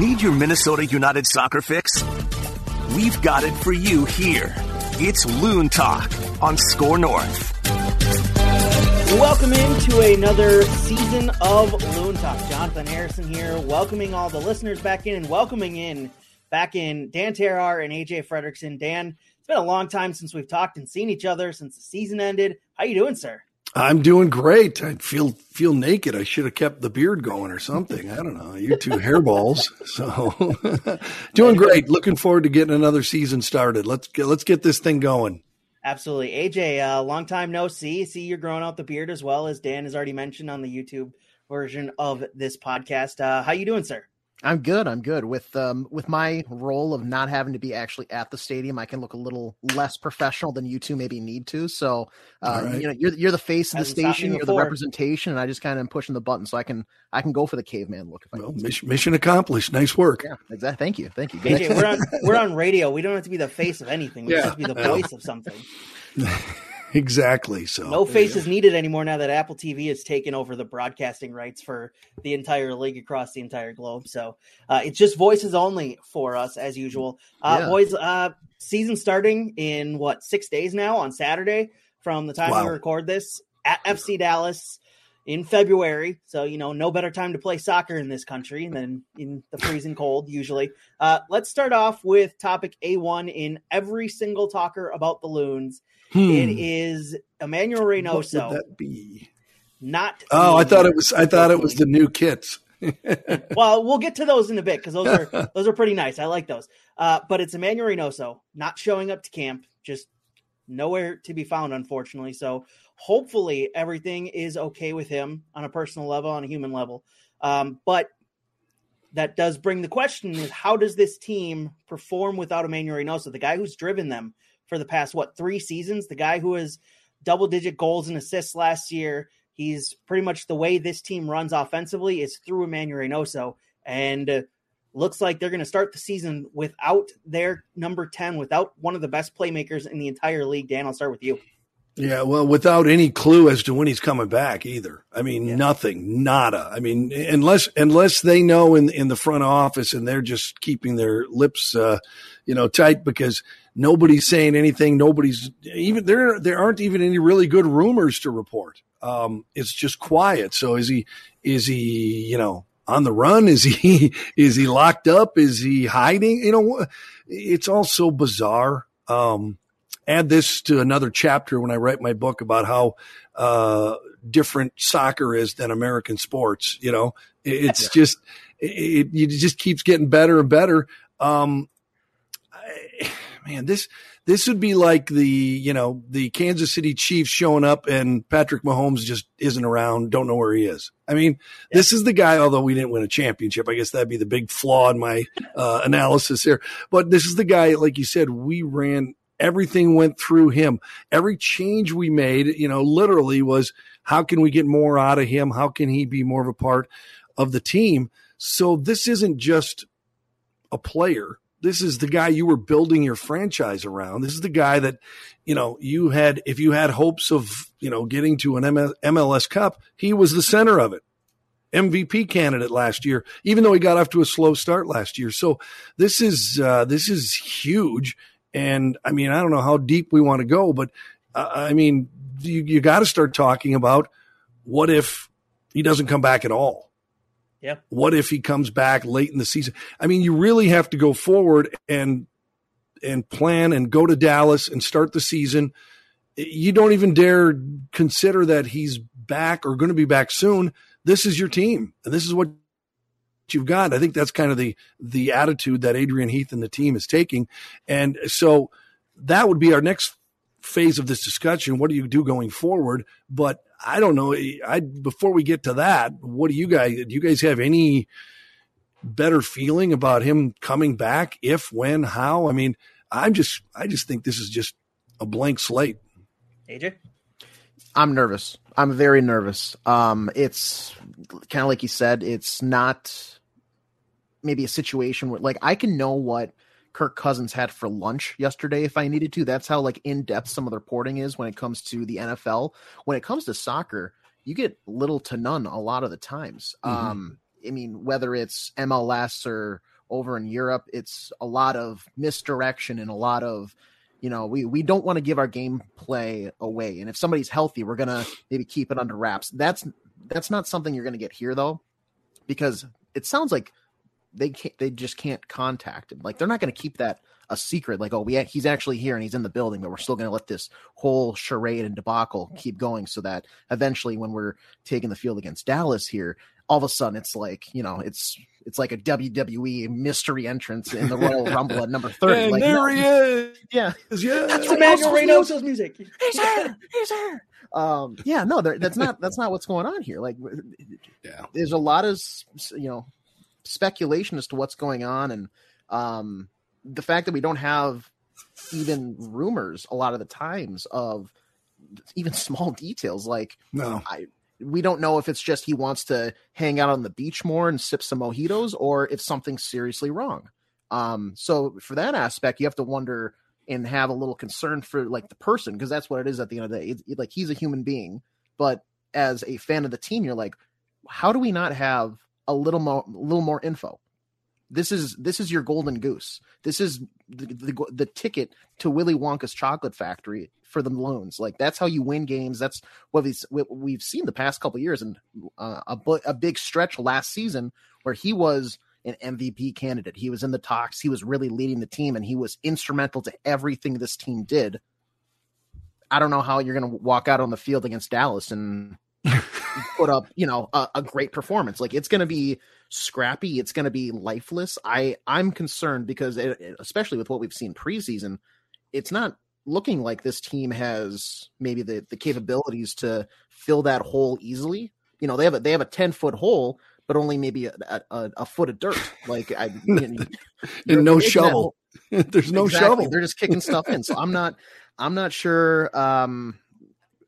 Need your Minnesota United soccer fix? We've got it for you here. It's Loon Talk on SKOR North. Welcome into another season of Loon Talk. Jonathan Harrison here, welcoming all the listeners back in and welcoming in back in Dan Terhaar and AJ Fredrickson. Dan, it's been a long time since we've talked and seen each other since the season ended. How you doing, sir? I'm doing great. I feel feel naked. I should have kept the beard going or something. I don't know. You two hairballs. So doing great. Looking forward to getting another season started. Let's get let's get this thing going. Absolutely. AJ, uh, long time no see. See you're growing out the beard as well as Dan has already mentioned on the YouTube version of this podcast. Uh, how you doing, sir? I'm good. I'm good with um with my role of not having to be actually at the stadium. I can look a little less professional than you two maybe need to. So, uh, right. you know, you're you're the face of the station. You're the representation, and I just kind of am pushing the button so I can I can go for the caveman look. If I well, mission, mission, accomplished. Nice work. Yeah, exactly. Thank you. Thank you. AJ, we're on we're on radio. We don't have to be the face of anything. We yeah. just have to be the voice of something. exactly. So no faces needed anymore now that Apple TV has taken over the broadcasting rights for the entire league across the entire globe. So uh, it's just voices only for us as usual. Uh, yeah. Boys, uh, season starting in what six days now on Saturday from the time wow. we record this at FC Dallas in February. So, you know, no better time to play soccer in this country than in the freezing cold, usually. Uh, let's start off with topic A1 in every single talker about the loons. Hmm. It is Emmanuel Reynoso. What would that be? Not. Oh, I thought it was. I thought it was the new kits. well, we'll get to those in a bit because those are those are pretty nice. I like those. Uh, but it's Emmanuel Reynoso not showing up to camp, just nowhere to be found, unfortunately. So hopefully everything is okay with him on a personal level, on a human level. Um, but that does bring the question: is how does this team perform without Emmanuel Reynoso, the guy who's driven them for the past what three seasons. The guy who has double digit goals and assists last year. He's pretty much the way this team runs offensively is through Emmanuel Reynoso, and uh, looks like they're going to start the season without their number ten, without one of the best playmakers in the entire league. Dan, I'll start with you. Yeah, well, without any clue as to when he's coming back either. I mean, yeah. nothing, nada. I mean, unless unless they know in in the front office and they're just keeping their lips, uh, you know, tight because nobody's saying anything. Nobody's even there. There aren't even any really good rumors to report. Um, it's just quiet. So is he? Is he? You know, on the run? Is he? Is he locked up? Is he hiding? You know, it's all so bizarre. Um, add this to another chapter when I write my book about how uh, different soccer is than American sports. You know, it's yeah. just it, it, just keeps getting better and better. Um, I, man, this this would be like the you know the Kansas City Chiefs showing up and Patrick Mahomes just isn't around, don't know where he is. I mean, yeah. this is the guy. Although we didn't win a championship, I guess that'd be the big flaw in my uh, analysis here. But this is the guy, like you said, we ran everything went through him. Every change we made, you know, literally was how can we get more out of him? How can he be more of a part of the team? So this isn't just a player. This is the guy you were building your franchise around. This is the guy that, you know, you had, if you had hopes of, you know, getting to an MLS Cup, he was the center of it. MVP candidate last year, even though he got off to a slow start last year. So this is uh, this is huge, and I mean, I don't know how deep we want to go, but uh, I mean, you, you got to start talking about what if he doesn't come back at all? Yeah. What if he comes back late in the season? I mean, you really have to go forward and and plan and go to Dallas and start the season. You don't even dare consider that he's back or going to be back soon. This is your team, and this is what you've got. I think that's kind of the the attitude that Adrian Heath and the team is taking, and so that would be our next phase of this discussion. What do you do going forward? But I don't know. I before we get to that, what do you guys? Do you guys have any better feeling about him coming back? If, when, how? I mean, I'm just I just think this is just a blank slate. AJ. I'm nervous. I'm very nervous. Um, it's kind of like you said. It's not maybe a situation where like I can know what Kirk Cousins had for lunch yesterday if I needed to. That's how like in depth some of the reporting is when it comes to the NFL. When it comes to soccer, you get little to none a lot of the times. Mm-hmm. Um, I mean, whether it's MLS or over in Europe, it's a lot of misdirection and a lot of, you know, we, we don't want to give our gameplay away. And if somebody's healthy, we're going to maybe keep it under wraps. That's, that's not something you're going to get here though, because it sounds like they can't, they just can't contact him. Like they're not going to keep that a secret. Like, oh, we, he's actually here and he's in the building, but we're still going to let this whole charade and debacle keep going so that eventually when we're taking the field against Dallas here, all of a sudden it's like you know it's it's like a WWE mystery entrance in the Royal Rumble at number thirty. And like, there no, he is. Yeah, yeah. That's Emmanuel Reynoso's music. He's here. He's here. Um, yeah, no, that's not that's not what's going on here. Like, yeah, there's a lot of you know speculation as to what's going on, and um, the fact that we don't have even rumors a lot of the times of even small details like no I we don't know if it's just he wants to hang out on the beach more and sip some mojitos or if something's seriously wrong. Um, so for that aspect, you have to wonder and have a little concern for like the person because that's what it is at the end of the day. It, it, like he's a human being, but as a fan of the team, you're like, how do we not have a little more, little more info? This is this is your golden goose. This is the, the, the ticket to Willy Wonka's chocolate factory for the loons. Like that's how you win games. That's what we've, what we've seen the past couple years, and uh, a a big stretch last season where he was an MVP candidate. He was in the talks. He was really leading the team, and he was instrumental to everything this team did. I don't know how you're going to walk out on the field against Dallas and put up, you know, a, a great performance. Like it's going to be scrappy. It's going to be lifeless. I I'm concerned because it, especially with what we've seen preseason, it's not looking like this team has maybe the the capabilities to fill that hole easily. You know, they have a they have a ten foot hole, but only maybe a, a, a foot of dirt. Like I, you know, and no shovel. There's no exactly. shovel. They're just kicking stuff in. So I'm not I'm not sure. Um,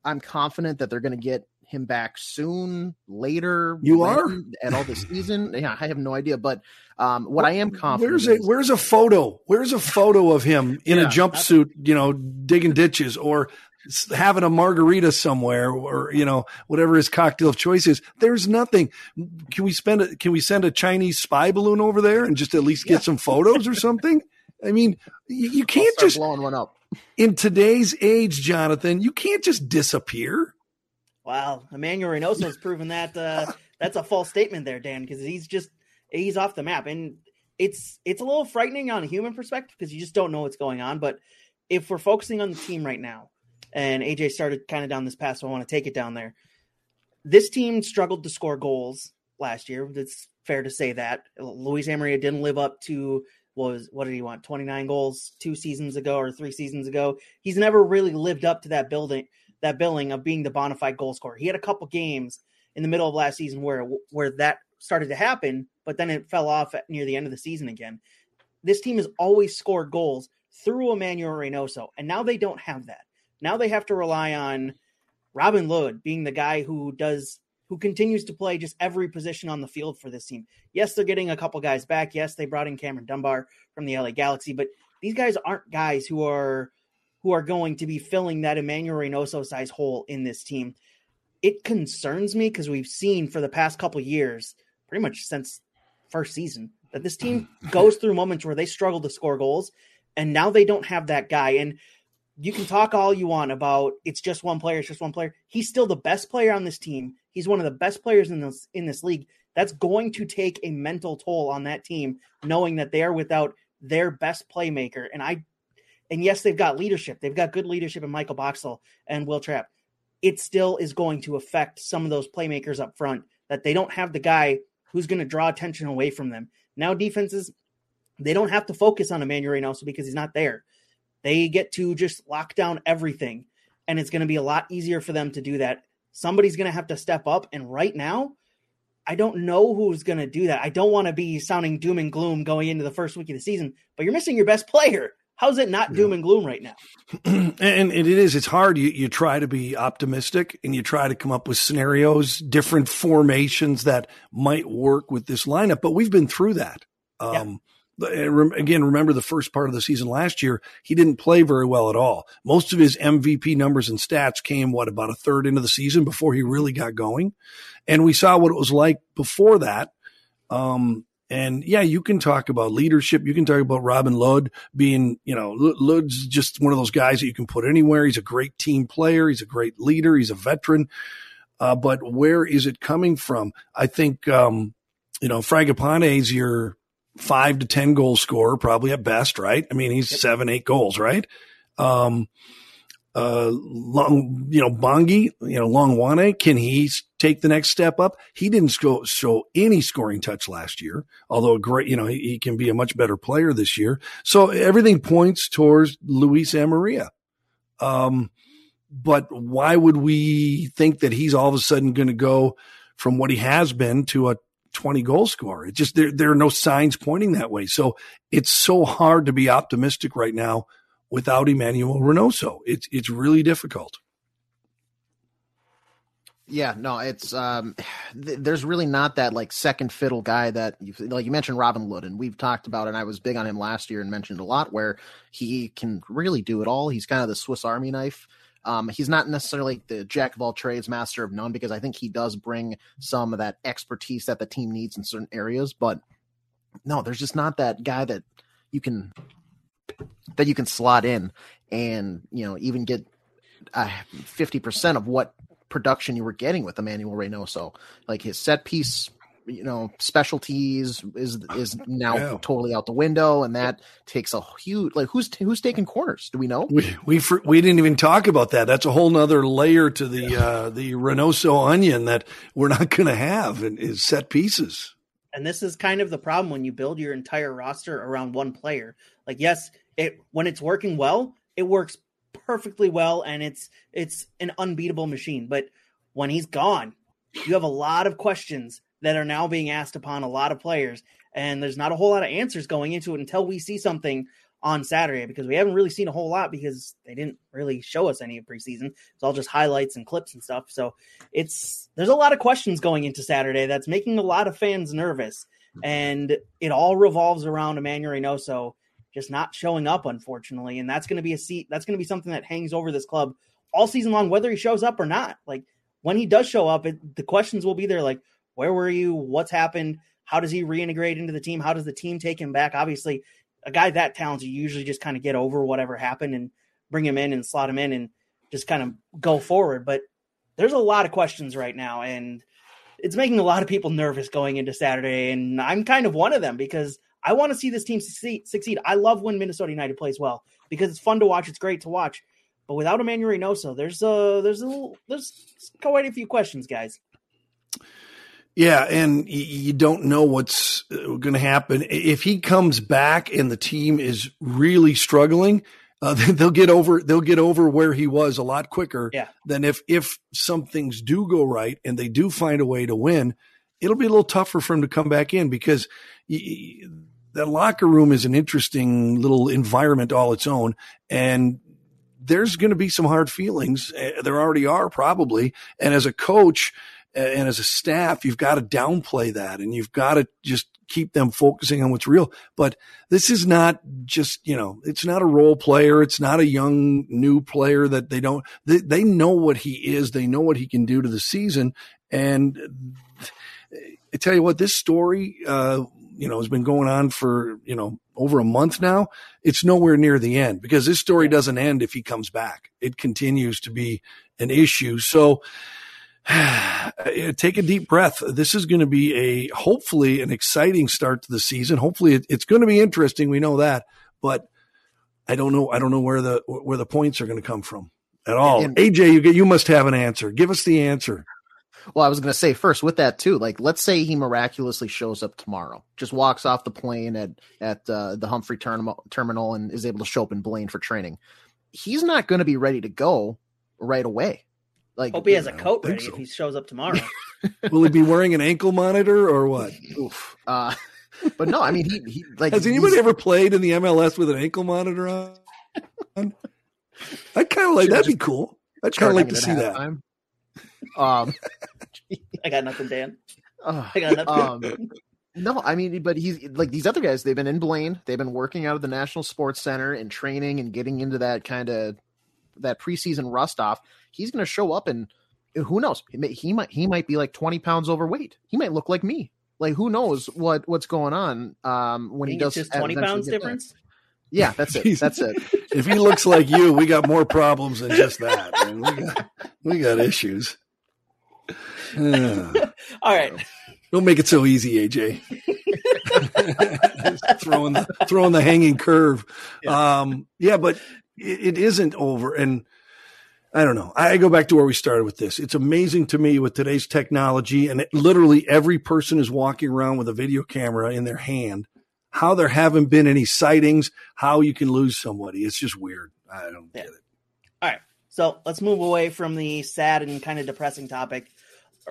I'm confident that they're going to get him back soon, later. You are at all this season. Yeah, I have no idea, but um, what I am confident. Where's a is, Where's a photo? Where's a photo of him in Yeah, a jumpsuit? You know, digging ditches or having a margarita somewhere, or you know, whatever his cocktail of choice is. There's nothing. Can we spend? A, can we send a Chinese spy balloon over there and just at least get some photos or something? I mean, you, you can't just blowing one up. in today's age, Jonathan. You can't just disappear. Wow, Emmanuel Reynoso has proven that uh, that's a false statement there, Dan, because he's just he's off the map, and it's it's a little frightening on a human perspective because you just don't know what's going on. But if we're focusing on the team right now, and AJ started kind of down this path, so I want to take it down there. This team struggled to score goals last year. It's fair to say that Luis Amarilla didn't live up to was what did he want 29 goals two seasons ago or three seasons ago he's never really lived up to that building that billing of being the bona fide goal scorer. He had a couple games in the middle of last season where where that started to happen, but then it fell off near the end of the season again. This team has always scored goals through Emmanuel Reynoso, and now they don't have that. Now they have to rely on Robin Lod being the guy who does who continues to play just every position on the field for this team. Yes, they're getting a couple guys back. Yes, they brought in Cameron Dunbar from the LA Galaxy, but these guys aren't guys who are who are going to be filling that Emmanuel Reynoso size hole in this team. It concerns me because we've seen for the past couple years, pretty much since first season, that this team goes through moments where they struggle to score goals, and now they don't have that guy. And you can talk all you want about it's just one player, it's just one player. He's still the best player on this team. He's one of the best players in this in this league. That's going to take a mental toll on that team, knowing that they are without their best playmaker. And I and yes, they've got leadership. They've got good leadership in Michael Boxall and Wil Trapp. It still is going to affect some of those playmakers up front that they don't have the guy who's going to draw attention away from them. Now defenses, they don't have to focus on Emmanuel Reynoso because he's not there. They get to just lock down everything, and it's going to be a lot easier for them to do that. Somebody's going to have to step up, and right now, I don't know who's going to do that. I don't want to be sounding doom and gloom going into the first week of the season, but you're missing your best player. How's it not doom and gloom right now? and, and it is it's hard. You, you try to be optimistic and you try to come up with scenarios different formations that might work with this lineup but we've been through that. Um, rem- again remember the first part of the season last year he didn't play very well at all. Most of his mvp numbers and stats came what about a third into the season before he really got going. And we saw what it was like before that. Um, and yeah, you can talk about leadership. You can talk about Robin Lod being, you know, Lod's just one of those guys that you can put anywhere. He's a great team player. He's a great leader. He's a veteran. Uh, but where is it coming from? I think, um, you know, Fragapane is your five to 10 goal scorer, probably at best, right? I mean, he's yep. seven, eight goals, right? Um, uh, long, you know, Bongi, you know, Hlongwane, can he take the next step up? He didn't show, show any scoring touch last year, although great, you know, he, he, can be a much better player this year. So everything points towards Luis Amarilla. Um, but why would we think that he's all of a sudden going to go from what he has been to a 20 goal scorer? It just, there, there are no signs pointing that way. So it's so hard to be optimistic right now without Emmanuel Reynoso. It's it's really difficult. Yeah, no, it's um, th- there's really not that like second fiddle guy that you like. You mentioned Robin Lod, and we've talked about, and I was big on him last year and mentioned a lot where he can really do it all. He's kind of the Swiss Army knife. Um, he's not necessarily the jack of all trades, master of none, because I think he does bring some of that expertise that the team needs in certain areas. But no, there's just not that guy that you can that you can slot in and you know even get uh, fifty uh, percent of what production you were getting with Emmanuel Reynoso. Like his set piece, you know, specialties is is now yeah. totally out the window, and that takes a huge like who's who's taking corners? Do we know? We we we didn't even talk about that. That's a whole nother layer to the yeah. uh, the Reynoso onion that we're not going to have in, in set pieces. And this is kind of the problem when you build your entire roster around one player. Like, yes, it when it's working well, it works perfectly well and it's it's an unbeatable machine. But when he's gone, you have a lot of questions that are now being asked upon a lot of players and there's not a whole lot of answers going into it until we see something on Saturday because we haven't really seen a whole lot because they didn't really show us any preseason. It's all just highlights and clips and stuff. So it's there's a lot of questions going into Saturday that's making a lot of fans nervous. And it all revolves around Emmanuel Reynoso just not showing up, unfortunately. And that's going to be a seat. That's going to be something that hangs over this club all season long, whether he shows up or not. Like when he does show up, it, the questions will be there. Like, where were you? What's happened? How does he reintegrate into the team? How does the team take him back? Obviously, a guy that talented, you usually just kind of get over whatever happened and bring him in and slot him in and just kind of go forward. But there's a lot of questions right now, and it's making a lot of people nervous going into Saturday. And I'm kind of one of them because I want to see this team succeed. I love when Minnesota United plays well because it's fun to watch. It's great to watch. But without Emmanuel Reynoso, there's a there's a there's quite a few questions, guys. Yeah, and you don't know what's uh, going to happen if he comes back and the team is really struggling. Uh, they'll get over they'll get over where he was a lot quicker yeah. than if if some things do go right and they do find a way to win. It'll be a little tougher for him to come back in because that locker room is an interesting little environment all its own. And there's going to be some hard feelings. Uh, there already are probably. And as a coach and as a staff, you've got to downplay that and you've got to just keep them focusing on what's real. But this is not just, you know, it's not a role player. It's not a young new player that they don't, they, they know what he is. They know what he can do to the season. And I tell you what, this story, uh, you know, has been going on for, you know, over a month now. It's nowhere near the end because this story doesn't end if he comes back. It continues to be an issue. So take a deep breath. This is going to be a, hopefully an exciting start to the season. Hopefully it, it's going to be interesting. We know that, but I don't know. I don't know where the, where the points are going to come from at all. And, AJ, you get, you must have an answer. Give us the answer. Well, I was going to say first with that too. Like, let's say he miraculously shows up tomorrow, just walks off the plane at at uh, the Humphrey terminal, terminal and is able to show up in Blaine for training. He's not going to be ready to go right away. Like, hope he has a coat ready so. if he shows up tomorrow. Will he be wearing an ankle monitor or what? Oof. Uh, but no, I mean, he, he like. Has anybody ever played in the MLS with an ankle monitor on? I kind of like that'd be cool. I'd kind of like to see that. Time. Um, I got nothing, Dan. Uh, I got nothing. Um, no, I mean, but he's like these other guys. They've been in Blaine. They've been working out of the National Sports Center and training and getting into that kind of that preseason rust off. He's going to show up and who knows? He, may, he might he might be like twenty pounds overweight. He might look like me. Like who knows what what's going on um, when he does just twenty pounds difference. Back. Yeah, that's it. That's it. if he looks like you, we got more problems than just that. Man. We got we got issues. All right. Don't make it so easy, AJ. throwing the throwing the hanging curve. Yeah, um, yeah but it, it isn't over. And I don't know. I go back to where we started with this. It's amazing to me with today's technology, and it, literally every person is walking around with a video camera in their hand. How there haven't been any sightings, how you can lose somebody. It's just weird. I don't yeah. get it. All right. So let's move away from the sad and kind of depressing topic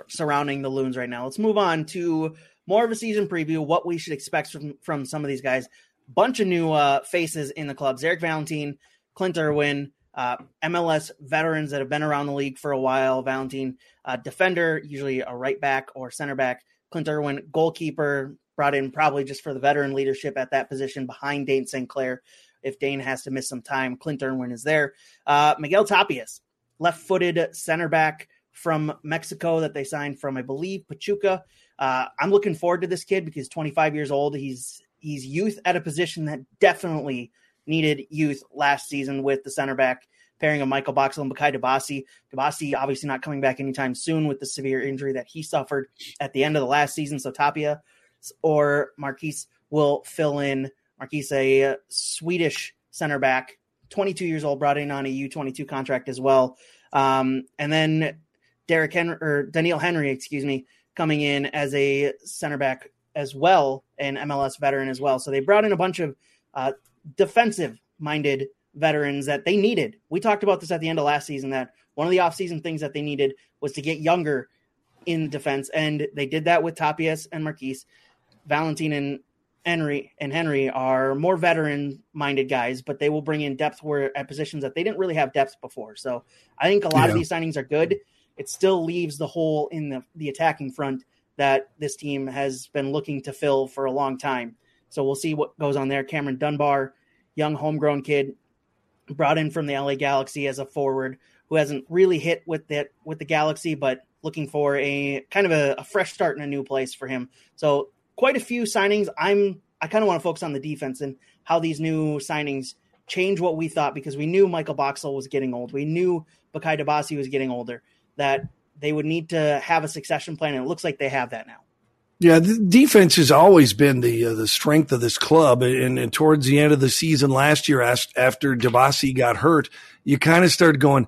surrounding the loons right now. Let's move on to more of a season preview, what we should expect from, from some of these guys. Bunch of new uh, faces in the club. Zarek Valentin, Clint Irwin, uh, MLS veterans that have been around the league for a while. Valentin, uh, defender, usually a right back or center back. Clint Irwin, goalkeeper, brought in probably just for the veteran leadership at that position behind Dayne St. Clair. If Dayne has to miss some time, Clint Irwin is there. Uh, Miguel Tapias, left footed center back from Mexico that they signed from, I believe, Pachuca. Uh, I'm looking forward to this kid because 25 years old. He's he's youth at a position that definitely needed youth last season with the center back pairing of Michael Boxall and Bakaye Dibassy. Dibassy obviously not coming back anytime soon with the severe injury that he suffered at the end of the last season. So Tapia or Marqués will fill in. Marqués, a Swedish center back, 22 years old, brought in on a U22 contract as well. Um, and then Derek Henry or Doneil Henry, excuse me, coming in as a center back as well, an MLS veteran as well. So they brought in a bunch of uh, defensive minded veterans that they needed. We talked about this at the end of last season that one of the offseason things that they needed was to get younger in defense, and they did that with Tapias and Marqués. Valentin and Henry and Henry are more veteran minded guys, but they will bring in depth where at positions that they didn't really have depth before. So I think a lot yeah. of these signings are good it still leaves the hole in the, the attacking front that this team has been looking to fill for a long time. So we'll see what goes on there. Cameron Dunbar, young homegrown kid, brought in from the LA Galaxy as a forward who hasn't really hit with that with the Galaxy, but looking for a kind of a, a fresh start in a new place for him. So quite a few signings. I'm I kind of want to focus on the defense and how these new signings change what we thought because we knew Michael Boxall was getting old. We knew Bakaye Dibassy was getting older that they would need to have a succession plan, and it looks like they have that now. Yeah, the defense has always been the uh, the strength of this club, and, and, towards the end of the season last year, after Dibassy got hurt, you kind of started going.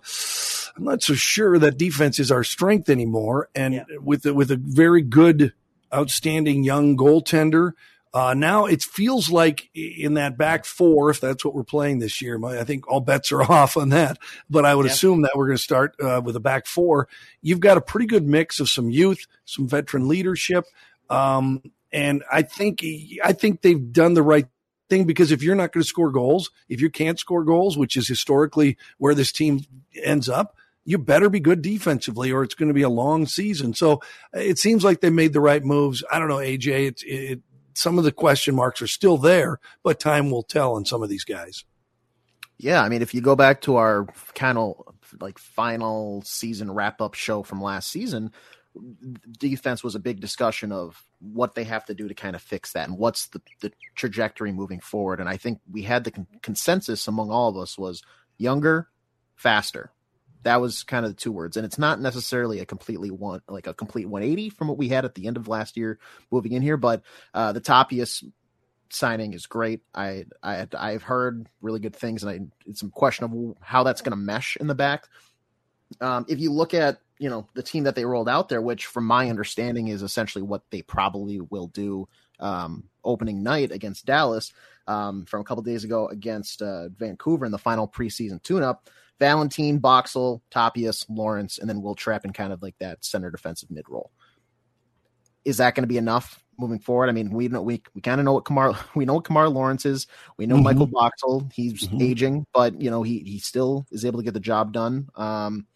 I'm not so sure that defense is our strength anymore, and yeah. with with a very good, outstanding young goaltender uh, now it feels like in that back four, if that's what we're playing this year, I think all bets are off on that. But I would yeah. assume that we're going to start uh, with a back four. You've got a pretty good mix of some youth, some veteran leadership, um, and I think I think they've done the right thing because if you're not going to score goals, if you can't score goals, which is historically where this team ends up, you better be good defensively or it's going to be a long season. So it seems like they made the right moves. I don't know, AJ. It, some of the question marks are still there, but time will tell on some of these guys. Yeah, I mean, if you go back to our kind of like final season wrap up show from last season, defense was a big discussion of what they have to do to kind of fix that and what's the, the trajectory moving forward. And I think we had the con- consensus among all of us was younger, faster. That was kind of the two words, and it's not necessarily a completely one like a complete 180 from what we had at the end of last year moving in here. But uh, the Tapias signing is great. I I I've heard really good things, and I it's some question of how that's going to mesh in the back. Um, if you look at you know the team that they rolled out there, which from my understanding is essentially what they probably will do um, opening night against Dallas um, from a couple days ago against uh, Vancouver in the final preseason tune-up. Valentin, Boxall, Tapias, Lawrence, and then Wil Trapp in kind of like that center defensive mid role. Is that going to be enough moving forward? I mean, we know we we kind of know what Kemar we know what Kemar Lawrence is. We know mm-hmm. Michael Boxall. He's mm-hmm. aging, but you know he he still is able to get the job done. Um,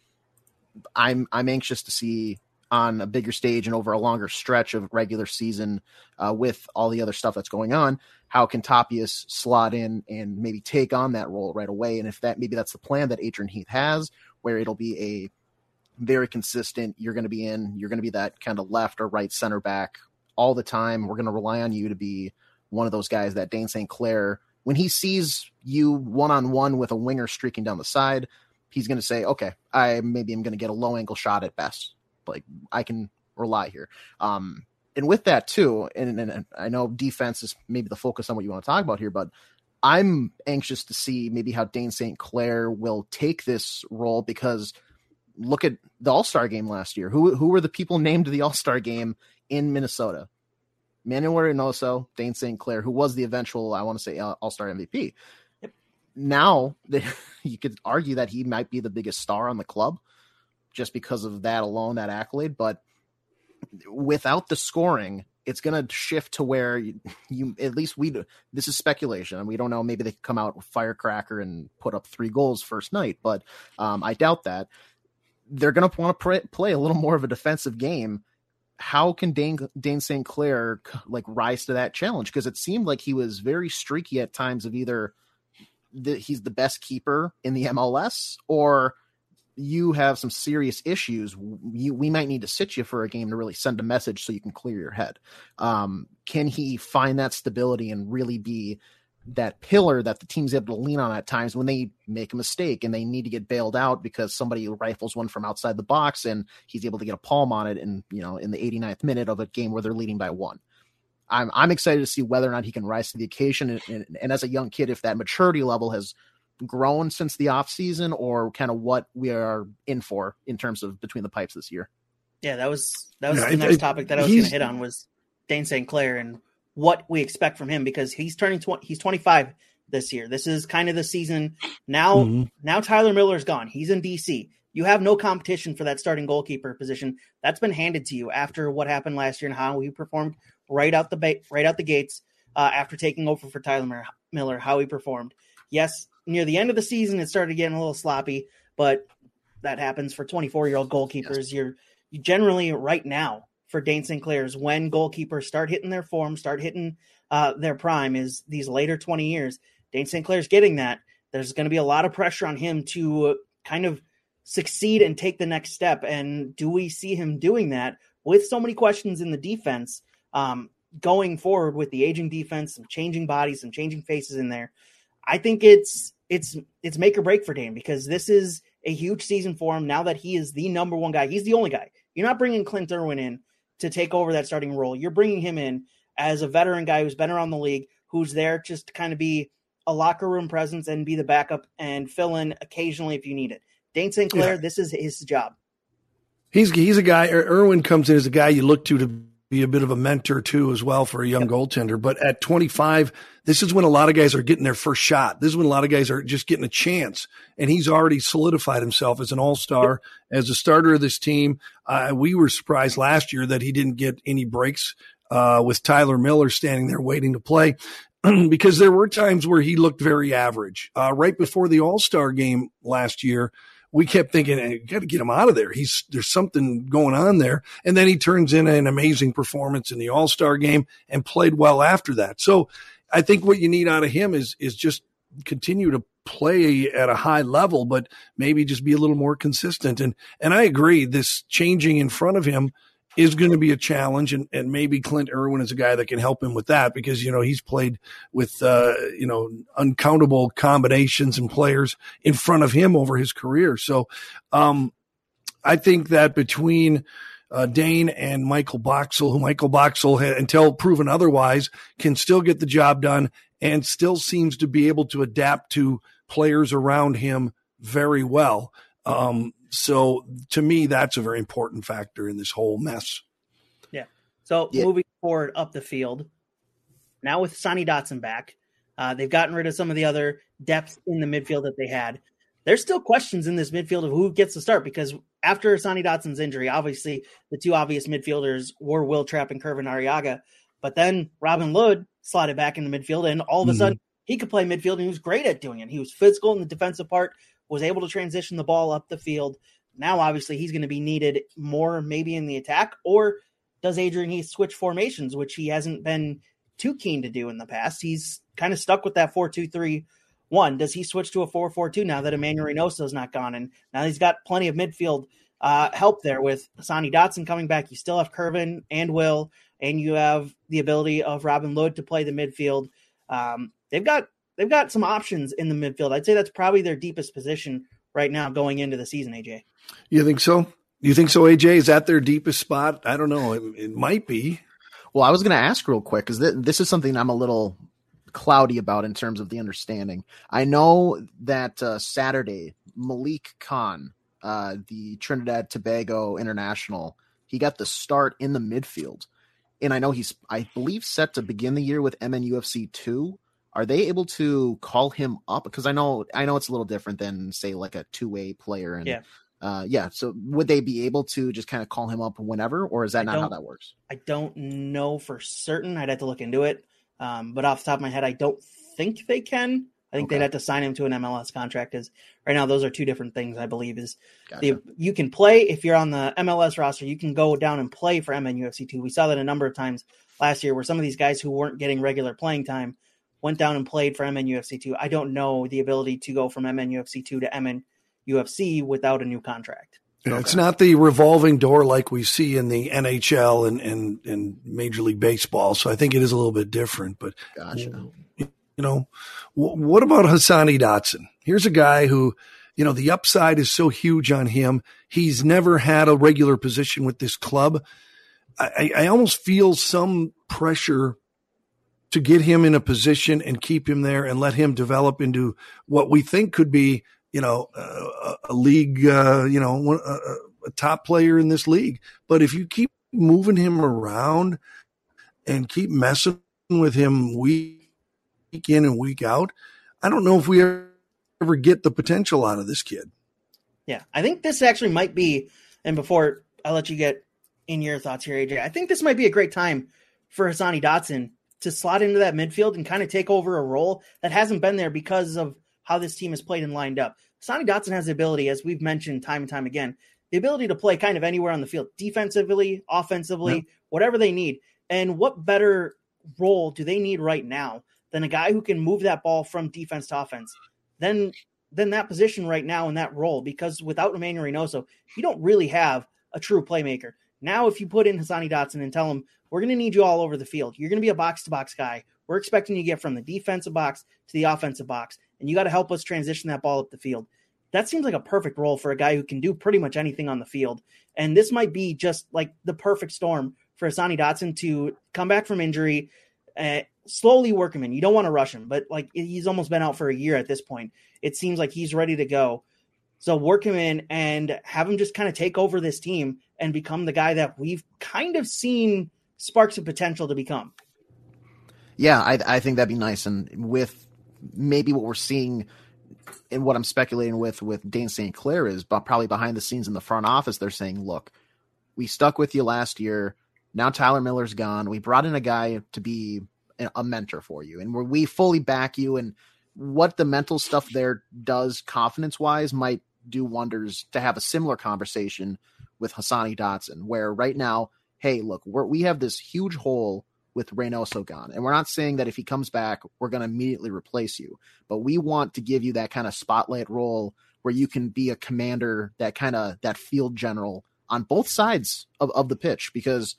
I'm I'm anxious to see on a bigger stage and over a longer stretch of regular season uh, with all the other stuff that's going on how can Tapias slot in and maybe take on that role right away? And if that maybe that's the plan that Adrian Heath has, where it'll be a very consistent, you're going to be in, you're going to be that kind of left or right center back all the time. We're going to rely on you to be one of those guys that Dayne St. Clair, when he sees you one on one with a winger streaking down the side, he's going to say, okay, I maybe I'm going to get a low angle shot at best. Like I can rely here. Um, and with that too, and, and, and I know defense is maybe the focus on what you want to talk about here, but I'm anxious to see maybe how Dayne St. Clair will take this role because look at the All Star game last year. Who who were the people named to the All Star game in Minnesota? Manuel Reynoso, Dayne St. Clair, who was the eventual, I want to say, All Star MVP. Now, you could argue that he might be the biggest star on the club just because of that alone, that accolade. But without the scoring, it's going to shift to where you, you, at least we this is speculation and we don't know maybe they come out with firecracker and put up three goals first night but um, i doubt that they're going to want to play a little more of a defensive game how can Dane, Dayne St. Clair like rise to that challenge? Because it seemed like he was very streaky at times of either the, he's the best keeper in the MLS or you have some serious issues. You, we might need to sit you for a game to really send a message so you can clear your head. Um, can he find that stability and really be that pillar that the team's able to lean on at times when they make a mistake and they need to get bailed out because somebody rifles one from outside the box and he's able to get a palm on it and you know in the 89th minute of a game where they're leading by one. I'm I'm excited to see whether or not he can rise to the occasion and, and, and as a young kid if that maturity level has grown since the off season or kind of what we are in for in terms of between the pipes this year. Yeah, that was that was yeah, the next topic that I was going to hit on was Dayne St. Clair and what we expect from him because he's turning 20, he's 25 this year. This is kind of the season now. Mm-hmm. Now Tyler Miller's gone. He's in DC. You have no competition for that starting goalkeeper position. That's been handed to you after what happened last year and how he performed right out the ba- right out the gates uh, after taking over for Tyler Miller. How he performed. Yes, near the end of the season, it started getting a little sloppy, but that happens for 24 year old goalkeepers. Yes. You're you generally right now for Dayne St. Clair's when goalkeepers start hitting their form, start hitting uh, their prime is these later 20 years. Dayne St. Clair's getting that. There's going to be a lot of pressure on him to kind of succeed and take the next step. And do we see him doing that with so many questions in the defense um, going forward with the aging defense, some changing bodies, some changing faces in there? I think it's it's it's make or break for Dayne because this is a huge season for him now that he is the number one guy. He's the only guy. You're not bringing Clint Irwin in to take over that starting role. You're bringing him in as a veteran guy who's been around the league, who's there just to kind of be a locker room presence and be the backup and fill in occasionally if you need it. Dayne St. Clair, yeah. this is his job. He's he's a guy. Irwin comes in as a guy you look to to be a bit of a mentor too, as well for a young yep. goaltender. But at 25, this is when a lot of guys are getting their first shot. This is when a lot of guys are just getting a chance. And he's already solidified himself as an all star, yep. as a starter of this team. Uh, we were surprised last year that he didn't get any breaks uh, with Tyler Miller standing there waiting to play. because there were times where he looked very average. Uh, right before the All Star game last year, we kept thinking, hey, got to get him out of there. He's there's something going on there. And then he turns in an amazing performance in the All Star game and played well after that. So I think what you need out of him is is just continue to play at a high level, but maybe just be a little more consistent. And and I agree, this changing in front of him is going to be a challenge. And, and maybe Clint Irwin is a guy that can help him with that because, you know, he's played with, uh, you know, uncountable combinations and players in front of him over his career. So, um, I think that between, uh, Dayne and Michael Boxall, who Michael had, until proven otherwise, can still get the job done and still seems to be able to adapt to players around him very well. Um, so to me, that's a very important factor in this whole mess. Yeah. So yeah. moving forward up the field, now with Sonny Dotson back, uh, they've gotten rid of some of the other depth in the midfield that they had. There's still questions in this midfield of who gets to start because after Sonny Dotson's injury, obviously the two obvious midfielders were Wil Trapp and Kervin Arriaga. But then Robin Lod slotted back in the midfield, and all of a mm-hmm. sudden he could play midfield, and he was great at doing it. He was physical in the defensive part, was able to transition the ball up the field. Now, obviously, he's going to be needed more maybe in the attack, or does Adrian Heath switch formations, which he hasn't been too keen to do in the past? He's kind of stuck with that 4 2 3 1. Does he switch to a 4 4 2 now that Emmanuel Reynoso is not gone? And now he's got plenty of midfield uh, help there with Sonny Dotson coming back. You still have Kervin and Will. and you have the ability of Robin Lod to play the midfield. Um, they've got they've got some options in the midfield. I'd say that's probably their deepest position right now going into the season. AJ, you think so? You think so, AJ? Is that their deepest spot? I don't know. It, it might be. Well, I was going to ask real quick because th- this is something I'm a little cloudy about in terms of the understanding. I know that uh, Saturday, Molik Khan, uh, the Trinidad Tobago international, he got the start in the midfield. And I know he's, I believe, set to begin the year with MNUFC 2. Are they able to call him up? Because I know, I know it's a little different than, say, like a two way player. And yeah. Uh, yeah. So would they be able to just kind of call him up whenever, or is that I not how that works? I don't know for certain. I'd have to look into it. Um, but off the top of my head, I don't think they can. I think okay. they'd have to sign him to an MLS contract. Because right now, those are two different things. I believe is gotcha. the you can play if you're on the MLS roster. You can go down and play for MNUFC two. We saw that a number of times last year, where some of these guys who weren't getting regular playing time went down and played for MNUFC two. I don't know the ability to go from MNUFC two to MNUFC without a new contract. okay. It's not the revolving door like we see in the NHL and, and, and Major League Baseball. So I think it is a little bit different. But gotcha. You know, what about Hassani Dotson? Here's a guy who, you know, the upside is so huge on him. He's never had a regular position with this club. I, I almost feel some pressure to get him in a position and keep him there and let him develop into what we think could be, you know, a, a league, uh, you know, a, a top player in this league. But if you keep moving him around and keep messing with him week week in and week out. I don't know if we ever get the potential out of this kid. Yeah, I think this actually might be, and before I let you get in your thoughts here, AJ, I think this might be a great time for Hassani Dotson to slot into that midfield and kind of take over a role that hasn't been there because of how this team has played and lined up. Sonny Dotson has the ability, as we've mentioned time and time again, the ability to play kind of anywhere on the field, defensively, offensively, whatever they need. And what better role do they need right now than a guy who can move that ball from defense to offense, then then that position right now in that role. Because without Emmanuel Reynoso, you don't really have a true playmaker. Now, if you put in Hassani Dotson and tell him we're going to need you all over the field, you're going to be a box to box guy. We're expecting you to get from the defensive box to the offensive box, and you got to help us transition that ball up the field. That seems like a perfect role for a guy who can do pretty much anything on the field. And this might be just like the perfect storm for Hassani Dotson to come back from injury, uh, slowly work him in. You don't want to rush him, but like he's almost been out for a year at this point. It seems like he's ready to go. So work him in and have him just kind of take over this team and become the guy that we've kind of seen sparks of potential to become. Yeah, I, I think that'd be nice. And with maybe what we're seeing and what I'm speculating with with Dayne St. Clair is but probably behind the scenes in the front office, they're saying, look, we stuck with you last year. Now Tyler Miller's gone. We brought in a guy to be a mentor for you, and we fully back you. And what the mental stuff there does, confidence wise, might do wonders to have a similar conversation with Hassani Dotson, where right now, hey, look, we have this huge hole with Reynoso gone. And we're not saying that if he comes back, we're going to immediately replace you, but we want to give you that kind of spotlight role where you can be a commander, that kind of that field general on both sides of, of the pitch because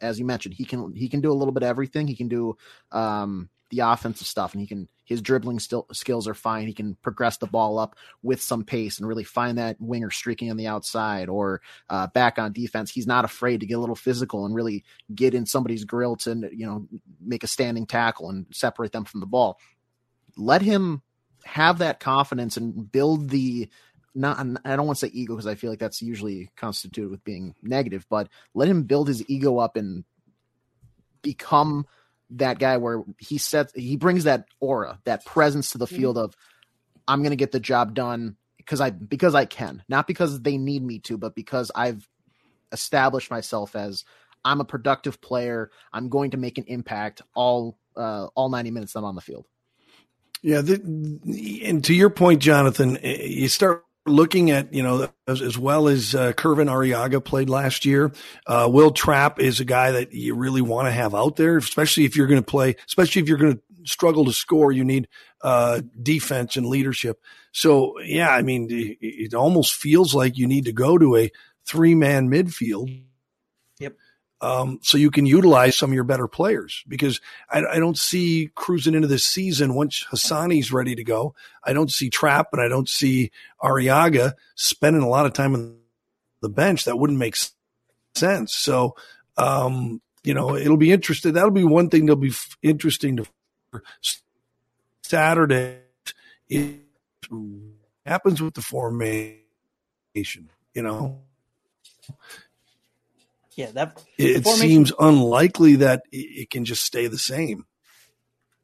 as you mentioned, he can he can do a little bit of everything. He can do um, the offensive stuff, and he can his dribbling still skills are fine. He can progress the ball up with some pace and really find that winger streaking on the outside or uh, back on defense. He's not afraid to get a little physical and really get in somebody's grill to you know make a standing tackle and separate them from the ball. Let him have that confidence and build the not I don't want to say ego because I feel like that's usually constituted with being negative, but let him build his ego up and become that guy where he sets he brings that aura, that presence to the mm-hmm. field of I'm going to get the job done because I because I can, not because they need me to, but because I've established myself as I'm a productive player. I'm going to make an impact all uh, all 90 minutes that I'm on the field. Yeah, the, and to your point, Jonathan, you start looking at, you know, as, as well as uh, Kervin Arriaga played last year, uh, Wil Trapp is a guy that you really want to have out there, especially if you're going to play, especially if you're going to struggle to score, you need uh, defense and leadership. So, yeah, I mean, it, it almost feels like you need to go to a three man midfield. Um, so you can utilize some of your better players because I, I, don't see cruising into this season once Hassani's ready to go. I don't see Trapp and I don't see Arriaga spending a lot of time on the bench. That wouldn't make sense. So, um, you know, it'll be interesting. That'll be one thing that'll be f- interesting to Saturday. It happens with the formation, you know. Yeah, that it seems unlikely that it can just stay the same.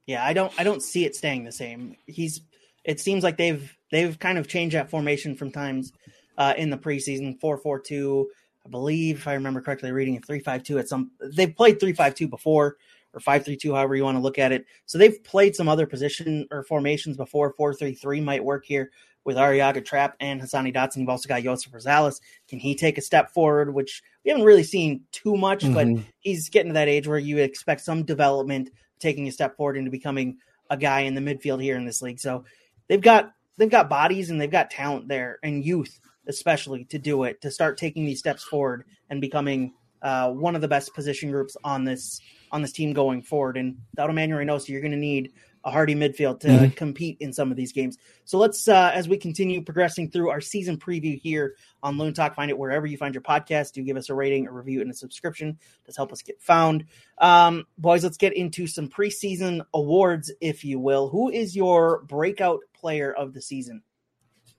Yeah, I don't I don't see it staying the same. He's it seems like they've they've kind of changed that formation from times uh, in the preseason 4-4-2 I believe if I remember correctly reading a 3-5-2 at some they've played 3-5-2 before or 5-3-2 however you want to look at it. So they've played some other position or formations before 4-3-3 might work here with Arriaga Trapp and Hassani Dotson. You've also got Joseph Rosales. Can he take a step forward, which we haven't really seen too much, mm-hmm. but he's getting to that age where you expect some development, taking a step forward into becoming a guy in the midfield here in this league. So they've got they've got bodies and they've got talent there and youth especially to do it to start taking these steps forward and becoming uh, one of the best position groups on this on this team going forward. And without Emmanuel Reynoso, you're going to need a hardy midfield to mm-hmm. compete in some of these games. So let's, uh, as we continue progressing through our season preview here on Loon Talk, find it wherever you find your podcast. Do give us a rating, a review, and a subscription. Does help us get found. Um, boys, let's get into some preseason awards, if you will. Who is your breakout player of the season?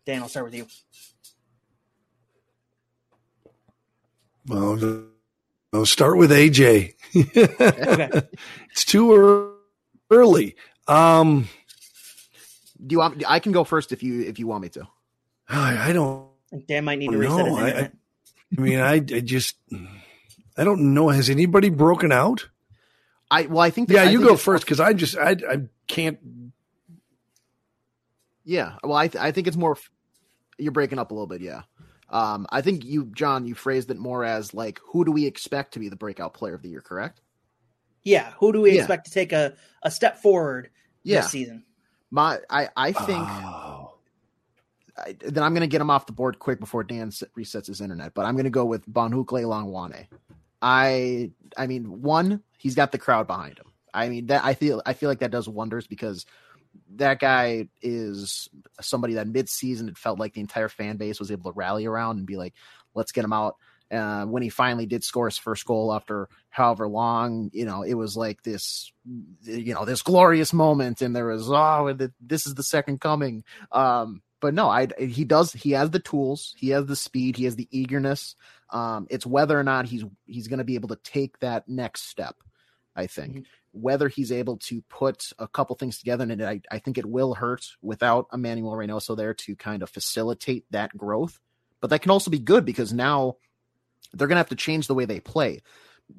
Dan, I'll start with you. Well, I'll start with AJ. okay. It's too early. Um, Do you want? I can go first if you if you want me to. I, I don't. Dan might need to reset his I, I, mean, I, I just I don't know. Has anybody broken out? I well, I think. That, yeah, you go first because I just I I can't. Yeah, well, I th- I think it's more. You're breaking up a little bit, yeah. Um, I think you, John, you phrased it more as like, who do we expect to be the breakout player of the year? Correct? Yeah. Who do we yeah. expect to take a, a step forward yeah. this season? My, I, I think. Oh. I, then I'm going to get him off the board quick before Dan resets his internet. But I'm going to go with Bonhukle Hlongwane. I, I mean, one, he's got the crowd behind him. I mean, that I feel, I feel like that does wonders because that guy is somebody that mid-season it felt like the entire fan base was able to rally around and be like, let's get him out. Uh, when he finally did score his first goal after however long, you know, it was like this, you know, this glorious moment, and there was oh, this is the second coming. Um, but no, I he does he has the tools, he has the speed, he has the eagerness. Um, it's whether or not he's he's going to be able to take that next step. I think. Mm-hmm whether he's able to put a couple things together, and I, I think it will hurt without Emmanuel Reynoso there to kind of facilitate that growth. But that can also be good because now they're going to have to change the way they play.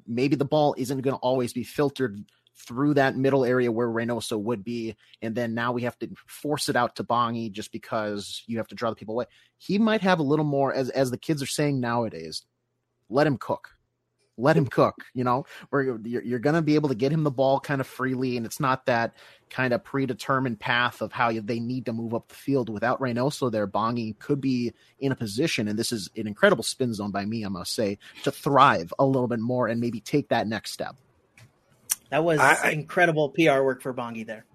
Maybe the ball isn't going to always be filtered through that middle area where Reynoso would be, and then now we have to force it out to Bongi just because you have to draw the people away. He might have a little more, as as the kids are saying nowadays, let him cook let him cook you know where you're, you're going to be able to get him the ball kind of freely and it's not that kind of predetermined path of how they need to move up the field without Reynoso there Bongi could be in a position and this is an incredible spin zone by me I must say to thrive a little bit more and maybe take that next step that was I, incredible PR work for Bongi there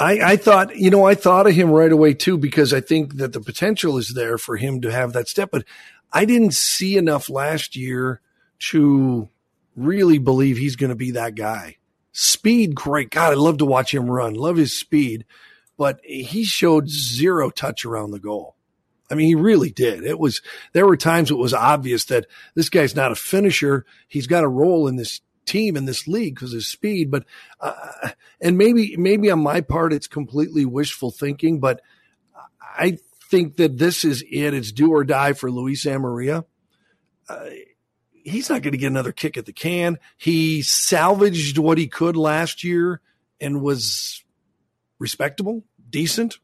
I, I thought, you know, I thought of him right away too, because I think that the potential is there for him to have that step. But I didn't see enough last year to really believe he's going to be that guy. Speed, great. God, I love to watch him run. Love his speed, but he showed zero touch around the goal. I mean, he really did. It was, there were times it was obvious that this guy's not a finisher. He's got a role in this team in this league because of speed, but, uh, and maybe, maybe on my part, it's completely wishful thinking, but I think that this is it. It's do or die for Luis Amarilla. Uh, he's not going to get another kick at the can. He salvaged what he could last year and was respectable, decent.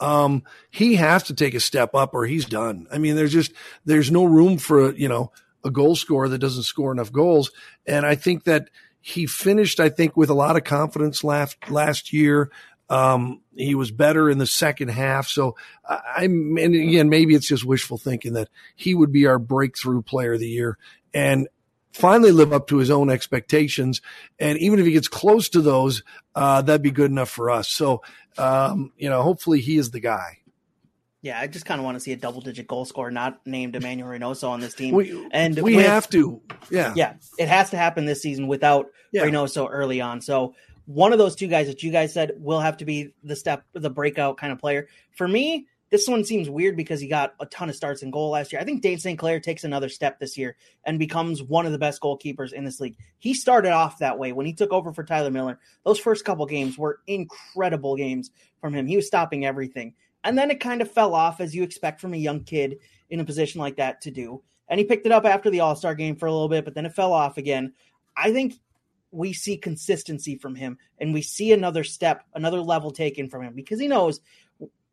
Um, he has to take a step up or he's done. I mean, there's just, there's no room for, you know, a goal scorer that doesn't score enough goals. And I think that he finished, I think, with a lot of confidence last, last year. Um, he was better in the second half. So I'm, and again, maybe it's just wishful thinking that he would be our breakthrough player of the year. And finally live up to his own expectations. And even if he gets close to those, uh, that'd be good enough for us. So, um, you know, hopefully he is the guy. Yeah, I just kind of want to see a double digit goal scorer not named Emmanuel Reynoso on this team. We, and we with, have to. Yeah. Yeah. It has to happen this season without yeah. Reynoso early on. So one of those two guys that you guys said will have to be the step, the breakout kind of player. For me, this one seems weird because he got a ton of starts in goal last year. I think Dayne St. Clair takes another step this year and becomes one of the best goalkeepers in this league. He started off that way when he took over for Tyler Miller. Those first couple games were incredible games from him. He was stopping everything. And then it kind of fell off as you expect from a young kid in a position like that to do. And he picked it up after the All Star game for a little bit, but then it fell off again. I think we see consistency from him and we see another step, another level taken from him because he knows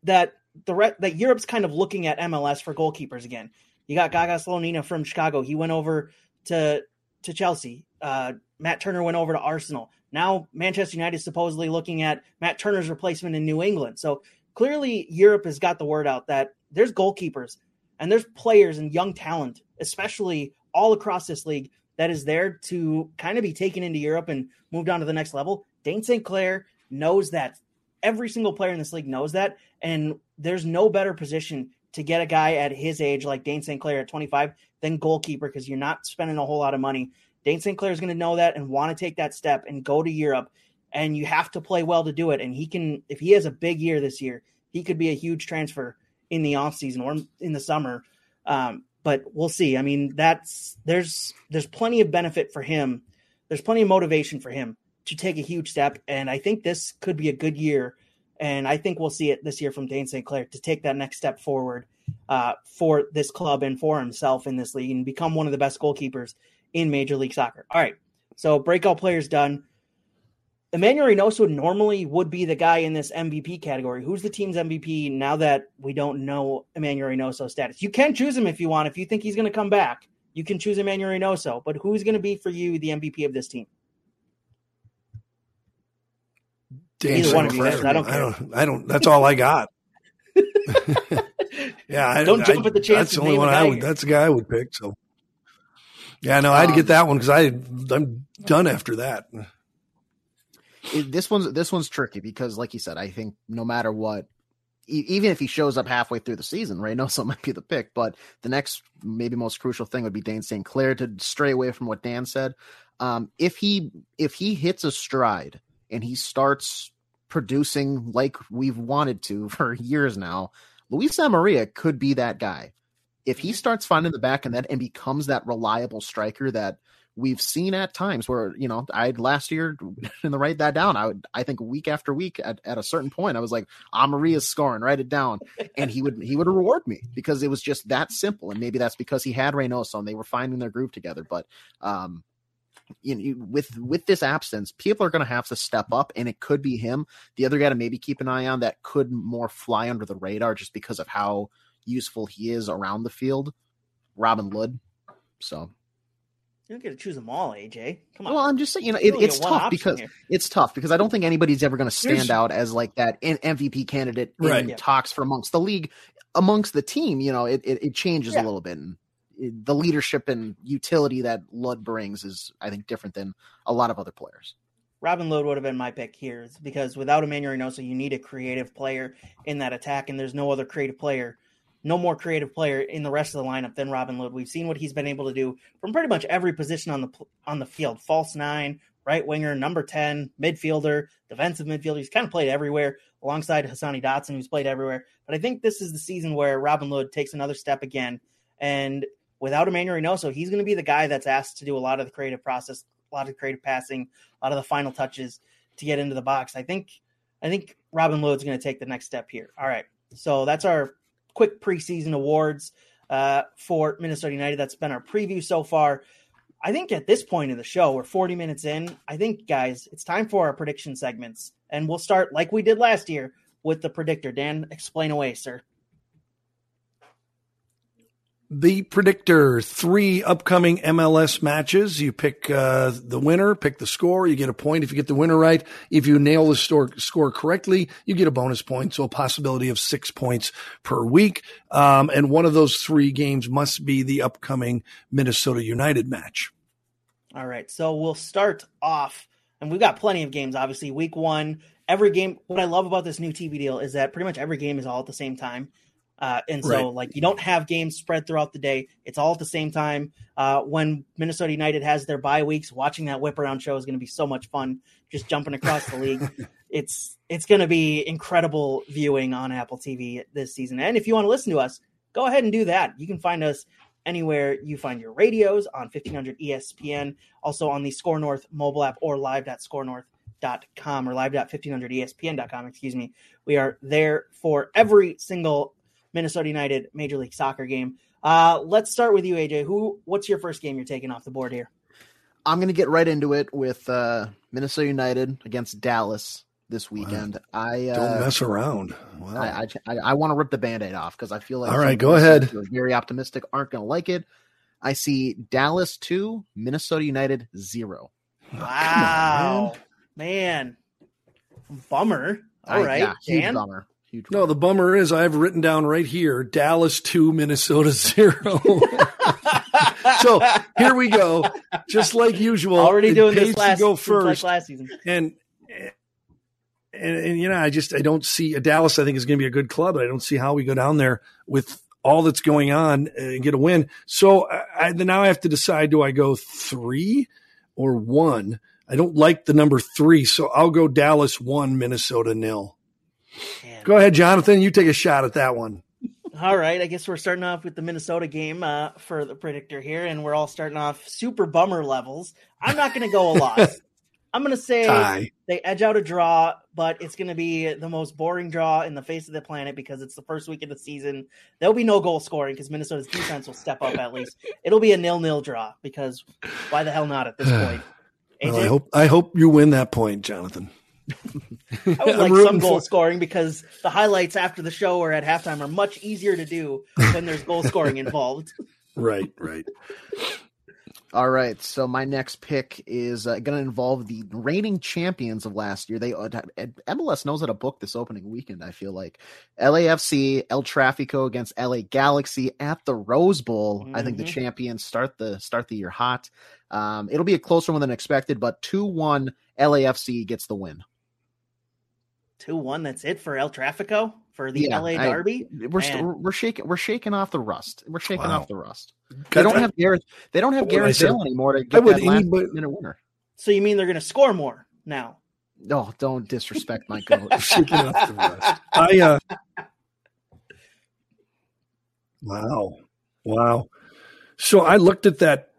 that the re- that Europe's kind of looking at MLS for goalkeepers again. You got Gaga Slonina from Chicago. He went over to to Chelsea. Uh, Matt Turner went over to Arsenal. Now Manchester United is supposedly looking at Matt Turner's replacement in New England. So clearly Europe has got the word out that there's goalkeepers and there's players and young talent, especially all across this league, that is there to kind of be taken into Europe and moved on to the next level. Dayne St. Clair knows that. Every single player in this league knows that. And there's no better position to get a guy at his age like Dayne St. Clair at 25 than goalkeeper because you're not spending a whole lot of money. Dayne St. Clair is going to know that and want to take that step and go to Europe. And you have to play well to do it. And he can, if he has a big year this year, he could be a huge transfer in the offseason or in the summer. Um, but we'll see. I mean, that's there's there's plenty of benefit for him. There's plenty of motivation for him to take a huge step, and I think this could be a good year. And I think we'll see it this year from Dayne St. Clair to take that next step forward uh, for this club and for himself in this league and become one of the best goalkeepers in Major League Soccer. All right, so breakout players done. Emmanuel Reynoso normally would be the guy in this MVP category. Who's the team's MVP now that we don't know Emmanuel Reynoso's status? You can choose him if you want. If you think he's going to come back, you can choose Emmanuel Reynoso. But who's going to be for you the MVP of this team? Either one of you guys. I don't, I don't. I don't. That's all I got. yeah, I, don't jump I, at the chance. That's the only one I would. Here. That's the guy I would pick. So, yeah, no, I had to get um, that one because I I'm done after that it, this one's this one's tricky because, like you said, I think no matter what, e- even if he shows up halfway through the season, Reynoso might be the pick. But the next, maybe most crucial thing would be Dayne St. Clair to stray away from what Dan said. Um, if he if he hits a stride and he starts producing like we've wanted to for years now, Luis Amarilla could be that guy. If he starts finding the back and that and becomes that reliable striker that we've seen at times where you know I'd last year and to write that down. I would I think week after week at, at a certain point I was like, Amarilla's scoring, write it down, and he would he would reward me because it was just that simple. And maybe that's because he had Reynoso and they were finding their groove together. But um, you know, with with this absence, people are going to have to step up, and it could be him. The other guy to maybe keep an eye on that could more fly under the radar just because of how useful he is around the field, Robin Lod. So you don't get to choose them all, AJ. Come on. Well, I'm just saying, you know, it, it's tough because here. it's tough because I don't think anybody's ever going to stand There's, out as like that MVP candidate right. in yeah. talks for amongst the league, amongst the team. You know, it it, it changes yeah. a little bit, and the leadership and utility that Lod brings is, I think, different than a lot of other players. Robin Lod would have been my pick here because without Emmanuel Reynoso, you need a creative player in that attack, and there's no other creative player no more creative player in the rest of the lineup than Robin Lod. We've seen what he's been able to do from pretty much every position on the on the field: false nine, right winger, number ten, midfielder, defensive midfielder. He's kind of played everywhere alongside Hassani Dotson, who's played everywhere. But I think this is the season where Robin Lod takes another step again. And without Emmanuel Reynoso, he's going to be the guy that's asked to do a lot of the creative process, a lot of creative passing, a lot of the final touches to get into the box. I think I think Robin Lod's going to take the next step here. All right. So that's our quick preseason awards uh, for Minnesota United. That's been our preview so far. I think at this point in the show, we're 40 minutes in. I think, guys, it's time for our prediction segments. And we'll start like we did last year with the predictor. Dan, explain away, sir the predictor three upcoming MLS matches. You pick uh, the winner, pick the score. You get a point if you get the winner right. If you nail the store, score correctly, you get a bonus point. So a possibility of six points per week. Um, and one of those three games must be the upcoming Minnesota United match. All right. So we'll start off, and we've got plenty of games, obviously. Week one, every game. What I love about this new TV deal is that pretty much every game is all at the same time. Uh, and so, right. like, you don't have games spread throughout the day. It's all at the same time. Uh, when Minnesota United has their bye weeks, watching that whip around show is going to be so much fun. Just jumping across the league, it's it's going to be incredible viewing on Apple TV this season. And if you want to listen to us, go ahead and do that. You can find us anywhere you find your radios on 1500 ESPN, also on the SKOR North mobile app or live.scorenorth.com or live.1500ESPN.com, excuse me. We are there for every single Minnesota United Major League Soccer game. Uh, let's start with you, AJ. Who? What's your first game you're taking off the board here? I'm going to get right into it with uh, Minnesota United against Dallas this weekend. Wow. I uh, don't mess around. Wow. I I, I want to rip the band-aid off because I feel like all right, go ahead. Very optimistic. Aren't going to like it. I see Dallas two, Minnesota United zero. Wow, on, man. man. bummer. All I, right, yeah, huge bummer. Huge no, the bummer is I've written down right here Dallas 2, Minnesota 0. so here we go. Just like usual. Already doing this last, go first. Last season. And, and, and, you know, I just, I don't see a Dallas, I think is going to be a good club. I don't see how we go down there with all that's going on uh, and get a win. So I, now I have to decide do I go three or one? I don't like the number three. So I'll go Dallas one, Minnesota nil. Go ahead, Jonathan. You take a shot at that one. All right, I guess we're starting off with the Minnesota game uh, for the predictor here, and we're all starting off super bummer levels. I'm not going to go a lot. I'm going to say Tie. they edge out a draw, but it's going to be the most boring draw in the face of the planet because it's the first week of the season. There'll be no goal scoring because Minnesota's defense will step up at least. It'll be a nil-nil draw because why the hell not at this point? Well, I hope I hope you win that point, Jonathan. I would like some goal for... scoring because the highlights after the show or at halftime are much easier to do when there's goal scoring involved. Right, right. All right, so my next pick is uh, going to involve the reigning champions of last year. They uh, MLS knows how to book this opening weekend. I feel like LAFC El Trafico against LA Galaxy at the Rose Bowl. Mm-hmm. I think the mm-hmm. champions start the start the year hot. Um, it'll be a closer one than expected, but two one LAFC gets the win two one. That's it for El Trafico for the yeah, LA Derby. I, we're st- we're shaking we're shaking off the rust. We're shaking wow. off the rust. They don't have Gareth. They don't have Gareth Bale anymore to get that last minute winner. So you mean they're going to score more now? No, oh, don't disrespect my coach. shaking off the rust. I uh. Wow, wow. So I looked at that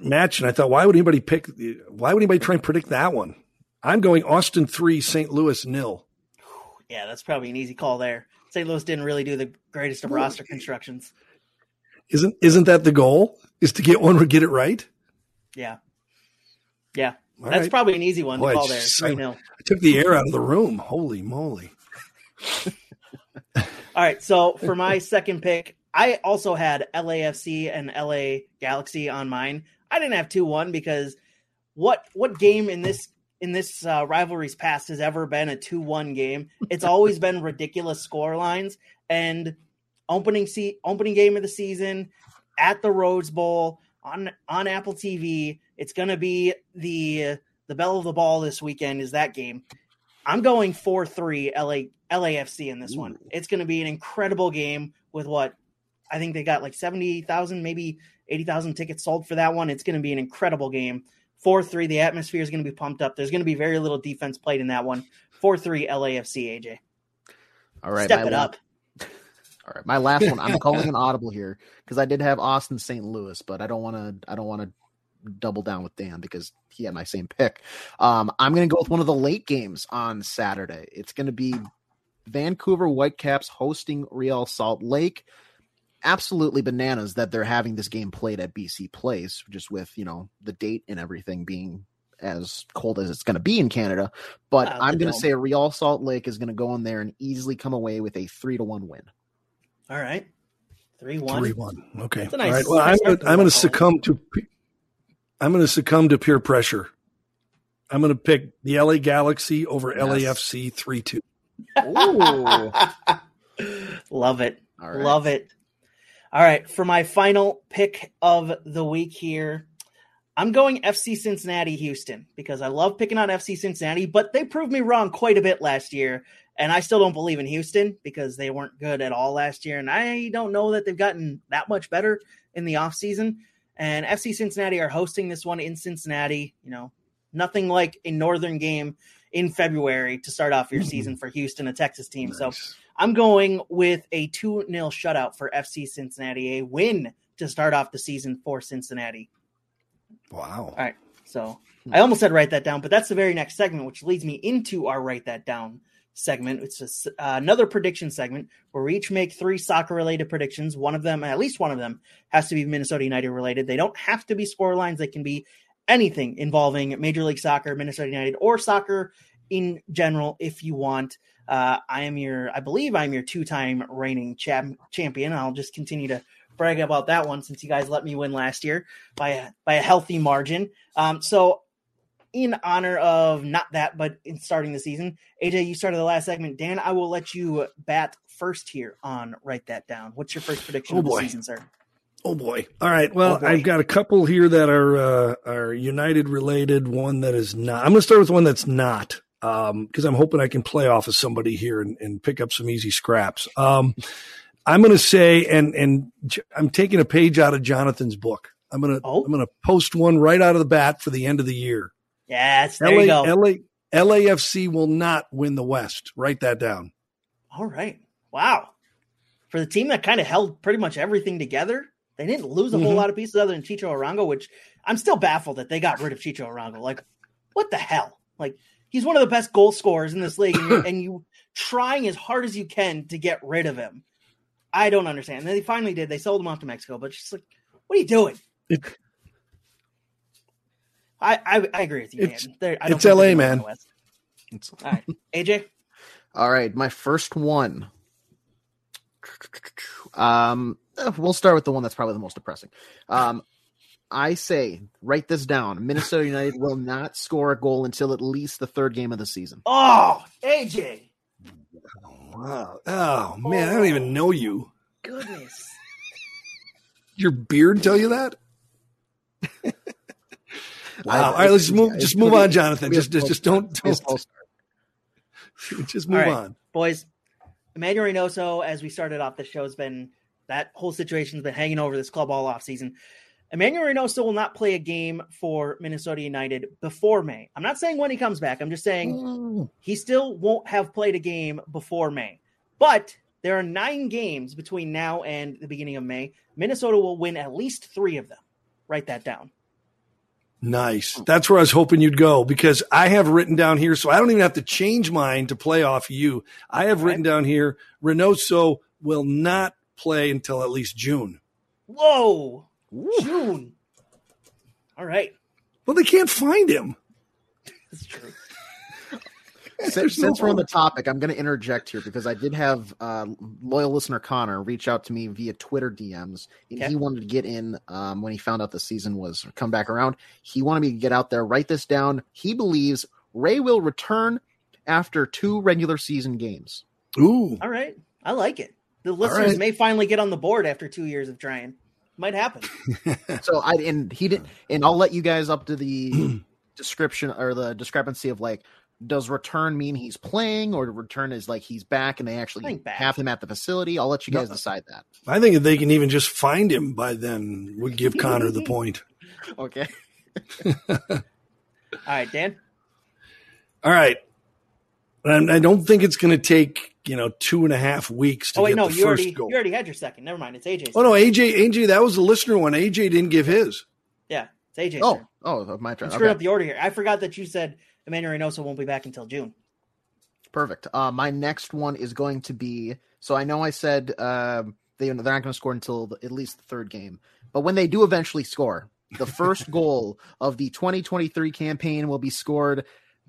match and I thought, why would anybody pick? Why would anybody try and predict that one? I'm going Austin three, St. Louis nil. Yeah, that's probably an easy call there. St. Louis didn't really do the greatest of roster constructions. Isn't isn't that the goal? Is to get one or get it right? Yeah. Yeah. All that's right. probably an easy one Boy, to call there. I, I took the air out of the room. Holy moly. All right. So for my second pick, I also had LAFC and LA Galaxy on mine. I didn't have 2 1 because what what game in this in this uh, rivalry's past has ever been a 2-1 game. It's always been ridiculous score lines and opening se- opening game of the season at the Rose Bowl on on Apple TV. It's going to be the the bell of the ball this weekend is that game. I'm going 4-3 LA LAFC in this Ooh. one. It's going to be an incredible game with what I think they got like 70,000 maybe 80,000 tickets sold for that one. It's going to be an incredible game. 4 3. The atmosphere is going to be pumped up. There's going to be very little defense played in that one. 4 3 LAFC, AJ. All right. Step it la- up. All right. My last one. I'm calling an audible here because I did have Austin St. Louis, but I don't want to, I don't want to double down with Dan because he had my same pick. Um, I'm going to go with one of the late games on Saturday. It's going to be Vancouver Whitecaps hosting Real Salt Lake absolutely bananas that they're having this game played at BC Place, just with you know the date and everything being as cold as it's going to be in Canada. But wow, I'm going to say Real Salt Lake is going to go in there and easily come away with a three to one win. All right, three one. Three one. Okay. Nice, All right. Well, I'm gonna, I'm going to succumb to. I'm going to succumb to peer pressure. I'm going to pick the LA Galaxy over yes. LAFC three two. Ooh. Love it. Love it. All right, for my final pick of the week here, I'm going FC Cincinnati Houston because I love picking on FC Cincinnati, but they proved me wrong quite a bit last year. And I still don't believe in Houston because they weren't good at all last year. And I don't know that they've gotten that much better in the offseason. And FC Cincinnati are hosting this one in Cincinnati. You know, nothing like a northern game in February to start off your Mm-hmm. season for Houston, a Texas team. So I'm going with a 2 0 shutout for FC Cincinnati, a win to start off the season for Cincinnati. Wow. All right. So I almost said write that down, but that's the very next segment, which leads me into our write that down segment. It's just, uh, another prediction segment where we each make three soccer related predictions. One of them, at least one of them, has to be Minnesota United related. They don't have to be score lines, they can be anything involving Major League Soccer, Minnesota United, or soccer in general if you want. Uh, I am your, I believe I'm your two time reigning cham- champion. I'll just continue to brag about that one since you guys let me win last year by a, by a healthy margin. Um, so, in honor of not that, but in starting the season, AJ, you started the last segment. Dan, I will let you bat first here on write that down. What's your first prediction Oh, of the boy. season, sir? Oh boy! All right. Well, Oh. I've got a couple here that are uh, are United related. One that is not. I'm going to start with one that's not because I'm hoping I can play off of somebody here and, and pick up some easy scraps. Um, I'm going to say, and and J- I'm taking a page out of Jonathan's book. I'm gonna Oh. I'm gonna post one right out of the bat for the end of the year. Yes, there LA, you go. LA LAFC will not win the West. Write that down. All right. Wow. For the team that kind of held pretty much everything together, they didn't lose a whole Mhm. lot of pieces other than Chicho Arango, which I'm still baffled that they got rid of Chicho Arango. Like, what the hell? Like, he's one of the best goal scorers in this league, and, you and you trying as hard as you can to get rid of him. I don't understand. And they finally did. They sold him off to Mexico, but just like, what are you doing? It- I, I I agree with you, It's- man. They're- I don't it's LA, they're gonna win man. the West. All right, AJ. All right, my first one. Um, we'll start with the one that's probably the most depressing. Um, I say, write this down. Minnesota United will not score a goal until at least the third game of the season. Oh, AJ. Wow. Oh man, I don't even oh, know you. Goodness. Your beard tell you that? wow. All right, let's just move. it's Just move on, Jonathan. Just, just, just don't, start. We have don't. start. Just move All right. on. boys. Emmanuel Reynoso, as we started off the show, has been that whole situation's been hanging over this club all off season. Emmanuel Reynoso will not play a game for Minnesota United before May. I'm not saying when he comes back. I'm just saying oh. he still won't have played a game before May. But there are nine games between now and the beginning of May. Minnesota will win at least three of them. Write that down. Nice. That's where I was hoping you'd go because I have written down here, so I don't even have to change mine to play off you. I have written down here, Reynoso will not play until at least June. Whoa, June. All right, Well, they can't find him. that's true. Since, There's no since we're on the topic, I'm going to interject here because I did have uh, loyal listener Connor reach out to me via Twitter DMs, and Okay. he wanted to get in um, when he found out the season was come back around. He wanted me to get out there, write this down. He believes Ray will return after two regular season games. Ooh. All right. I like it. The listeners right. may finally get on the board after two years of trying. Might happen. So I and he didn't, and I'll let you guys up to the description or the discrepancy of like. Does return mean he's playing, or return is like he's back and they actually have him at the facility? I'll let you guys No. decide that. I think if they can even just find him by then, would give Connor the point. Okay. All right, Dan. All right. I don't think it's going to take, you know, two and a half weeks to Oh wait, get no, the you first already goal. you already had your second. Never mind. It's AJ's. Oh no, AJ, AJ, that was the listener one. AJ didn't give his. Yeah, it's AJ's. Oh, turn. oh, my turn. I'm screwing Okay. up the order here. I forgot that you said Emmanuel Reynoso won't be back until June. Perfect. Uh, my next one is going to be. So I know I said um, they they're not going to score until the, at least the third game, but when they do eventually score, the first goal of the 2023 campaign will be scored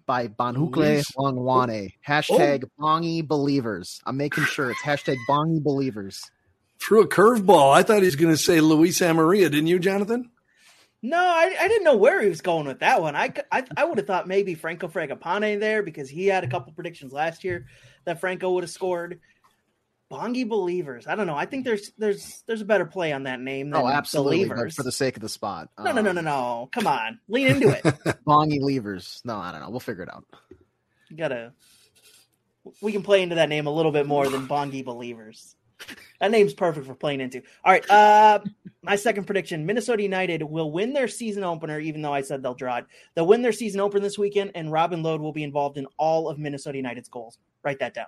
by Banhukle Luis- Hlongwane. Hashtag oh. Bongi Believers. I'm making sure it's hashtag Bongi Believers. Threw a curveball. I thought he was going to say Luis Amarilla, didn't you, Jonathan? No, I, I didn't know where he was going with that one. I, I, I would have thought maybe Franco Fragapane there because he had a couple predictions last year that Franco would have scored. Bongi Believers. I don't know. I think there's there's there's a better play on that name than Oh, absolutely. Believers. for the sake of the spot. no, no, no, no, um, no. Come on, lean into it. Bongi Levers. No, I don't know. We'll figure it out. You gotta. We can play into that name a little bit more than Bongi Believers. That name's perfect for playing into. All right. Uh, my second prediction: Minnesota United will win their season opener, even though I said they'll draw it. They'll win their season opener this weekend, and Robin Lod will be involved in all of Minnesota United's goals. Write that down.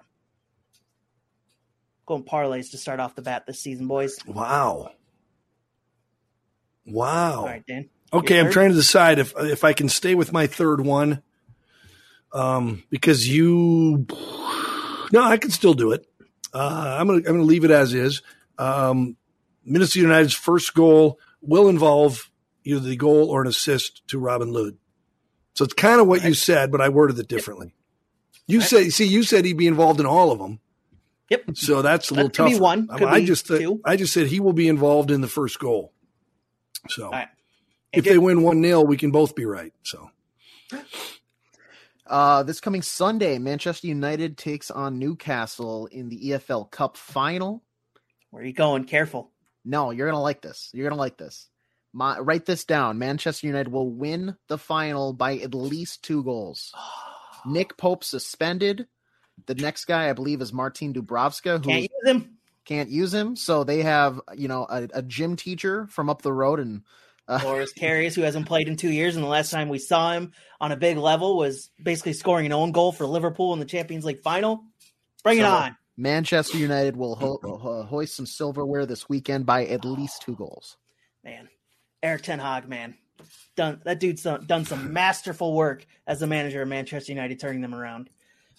Going parlays to start off the bat this season, boys. Wow. Wow. All right, Dan. Okay, I'm trying to decide if if I can stay with my third one. Um, because you, no, I can still do it. Uh, I'm gonna I'm gonna leave it as is. Um, Minnesota United's first goal will involve either the goal or an assist to Robin Lod. So it's kind of what you said, but I worded it differently. You said, see, you said he'd be involved in all of them. Yep. So that's a little That could be tough. one, could I be just two. I just said he will be involved in the first goal. So All right. if AJ? they win one 0 we can both be right. So Uh, this coming Sunday, Manchester United takes on Newcastle in the EFL Cup final. Where are you going? Careful. No, you're gonna like this. You're gonna like this. My, write this down. Manchester United will win the final by at least two goals. Nick Pope suspended. The next guy, I believe, is Martin Dubravka, who Can't use him. can't use him. So they have, you know, a, a gym teacher from up the road, and uh, Loris Karius, who hasn't played in two years, and the last time we saw him on a big level was basically scoring an own goal for Liverpool in the Champions League final. Bring it on. Manchester United will ho- ho- hoist some silverware this weekend by at least two goals. man. Erik ten Hag, man, done that dude's done, done some masterful work as the manager of Manchester United, turning them around.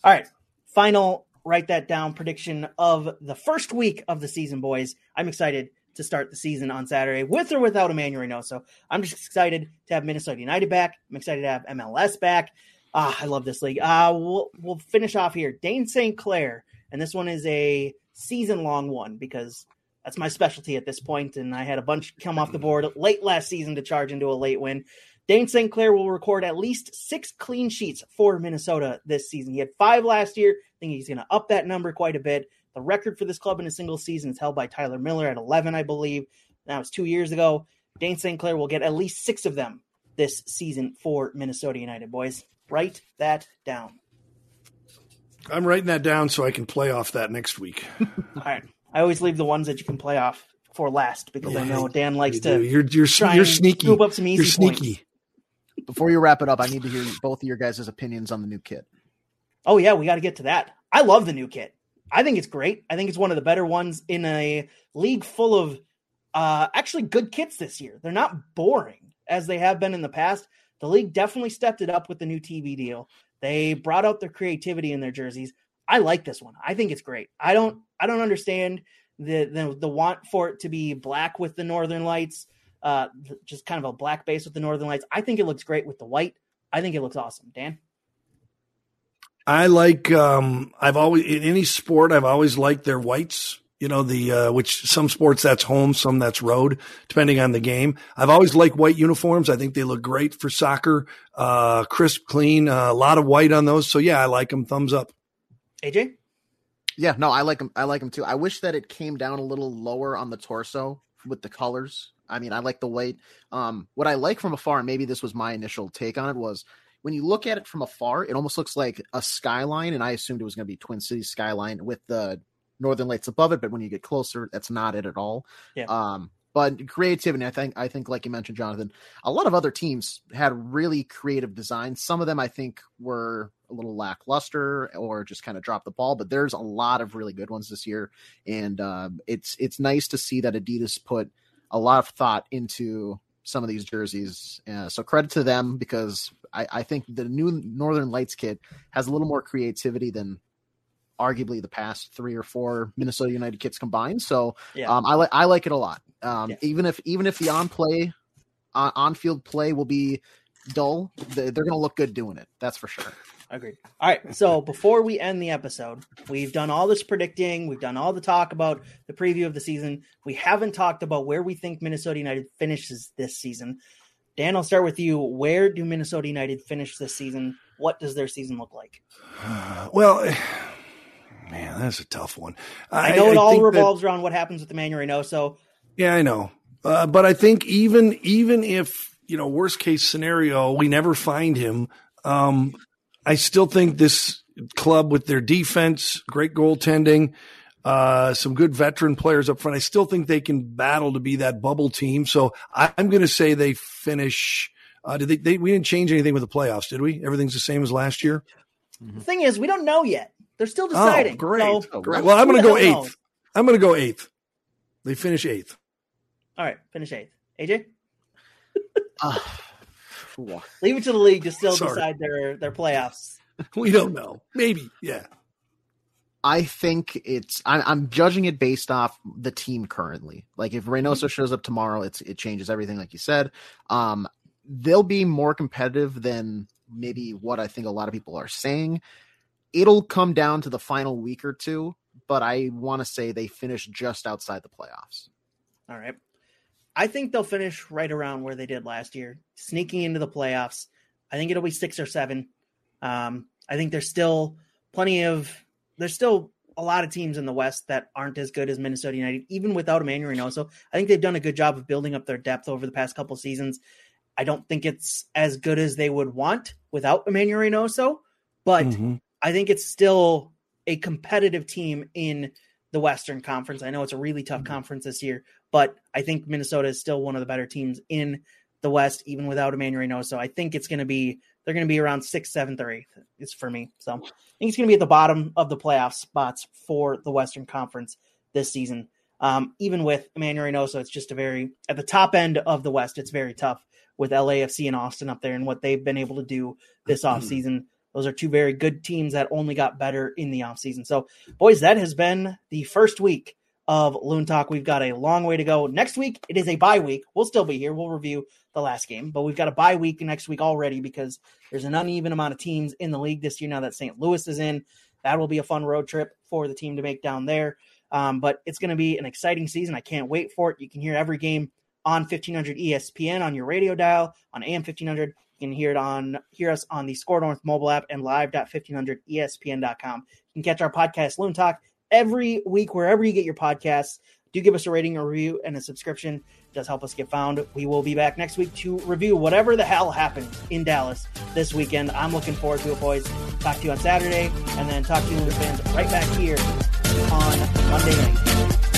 All right, final. Write that down. Prediction of the first week of the season, boys. I'm excited to start the season on Saturday with or without Emmanuel Reynoso. I'm just excited to have Minnesota United back. I'm excited to have MLS back. Ah, I love this league. Uh, we'll we'll finish off here. Dayne St. Clair, and this one is a season long one because that's my specialty at this point, and I had a bunch come off the board late last season to charge into a late win. Dayne St. Clair will record at least six clean sheets for Minnesota this season. He had five last year. I think he's going to up that number quite a bit. The record for this club in a single season is held by Tyler Miller at 11, I believe. That was two years ago. Dayne St. Clair will get at least six of them this season for Minnesota United, boys. Write that down. I'm writing that down so I can play off that next week. All right. I always leave the ones that you can play off for last because I know Dan likes You to. You're you're you're sneaky. scoop up some easy You're points. Before you wrap it up, I need to hear both of your guys' opinions on the new kit. Oh yeah, we got to get to that. I love the new kit. I think it's great. I think it's one of the better ones in a league full of uh actually good kits this year. They're not boring as they have been in the past. The league definitely stepped it up with the new TV deal. They brought out their creativity in their jerseys. I like this one. I think it's great. I don't I don't understand the the, the want for it to be black with the northern lights. Uh just kind of a black base with the northern lights. I think it looks great with the white. I think it looks awesome. Dan? I like. Um, I've always in any sport. I've always liked their whites. You know the uh, which some sports that's home, some that's road, depending on the game. I've always liked white uniforms. I think they look great for soccer. Uh, crisp, clean, uh, a lot of white on those. So yeah, I like them. Thumbs up. AJ? Yeah, no, I like them. I like them too. I wish that it came down a little lower on the torso with the colors. I mean, I like the white. Um, what I like from afar, and maybe this was my initial take on it, was when you look at it from afar, it almost looks like a skyline, and I assumed it was going to be Twin Cities skyline with the northern lights above it. But when you get closer, that's not it at all. Yeah. Um, but creativity, I think, I think, like you mentioned, Jonathan, a lot of other teams had really creative designs. Some of them, I think, were a little lackluster or just kind of dropped the ball. But there's a lot of really good ones this year, and um, it's it's nice to see that Adidas put a lot of thought into some of these jerseys. Uh, so credit to them because I, I think the new Northern Lights kit has a little more creativity than arguably the past three or four Minnesota United kits combined. So Yeah. um, I like I like it a lot. Um, Yes. Even if even if the on play uh, on field play will be dull, they- they're going to look good doing it. That's for sure. Agreed. All right. So before we end the episode, we've done all this predicting. We've done all the talk about the preview of the season. We haven't talked about where we think Minnesota United finishes this season. Dan, I'll start with you. Where do Minnesota United finish this season? What does their season look like? Well, man, that's a tough one. I, I know it I all revolves that, around what happens with the Emmanuel Reynoso. Yeah, I know, uh, but I think even even if you know worst case scenario we never find him, um, I still think this club with their defense, great goaltending, uh, some good veteran players up front. I still think they can battle to be that bubble team. So I, am going to say they finish. Uh, did they, they, We didn't change anything with the playoffs, did we? Everything's the same as last year. The thing is, we don't know yet. They're still deciding. Oh, great. So, oh, great. Well, I'm going to go eighth. Knows? I'm going to go eighth. They finish eighth. All right, finish eighth. AJ. Uh, Leave it to the league to still Sorry. decide their their playoffs. We don't know. Maybe, yeah. I think it's I, am judging it based off the team currently. Like if Reynoso mm-hmm. shows up tomorrow, it's it changes everything, like you said. Um, they'll be more competitive than maybe what I think a lot of people are saying. It'll come down to the final week or two, but I want to say they finish just outside the playoffs. All right. I think they'll finish right around where they did last year, sneaking into the playoffs. I think it'll be six or seven. Um, I think there's still plenty of there's still a lot of teams in the West that aren't as good as Minnesota United, even without Emmanuel Reynoso. I think they've done a good job of building up their depth over the past couple seasons. I don't think it's as good as they would want without Emmanuel Reynoso, but mm-hmm. I think it's still a competitive team in the Western Conference. I know it's a really tough mm-hmm. conference this year, but I think Minnesota is still one of the better teams in the West, even without Emmanuel Reynoso. I think it's going to be they're going to be around sixth, seventh, or eighth. It's for me. So I think it's going to be at the bottom of the playoff spots for the Western Conference this season. Um, even with Emmanuel Reynoso, it's just a very at the top end of the West. It's very tough with LAFC and Austin up there and what they've been able to do this mm-hmm. offseason. Those are two very good teams that only got better in the offseason. So, boys, that has been the first week of Loon Talk. We've got a long way to go. Next week, it is a bye week. We'll still be here. We'll review the last game, but we've got a bye week next week already because there's an uneven amount of teams in the league this year now that St. Louis is in. That will be a fun road trip for the team to make down there. Um, but it's going to be an exciting season. I can't wait for it. You can hear every game on 1500 ESPN on your radio dial on AM 1500. Can hear it on hear us on the SKOR North mobile app and live live.1500ESPN.com. You can catch our podcast Loon Talk every week wherever you get your podcasts. Do give us a rating, a review, and a subscription. It does help us get found. We will be back next week to review whatever the hell happened in Dallas this weekend. I'm looking forward to it, boys. Talk to you on Saturday, and then talk to you fans right back here on Monday night.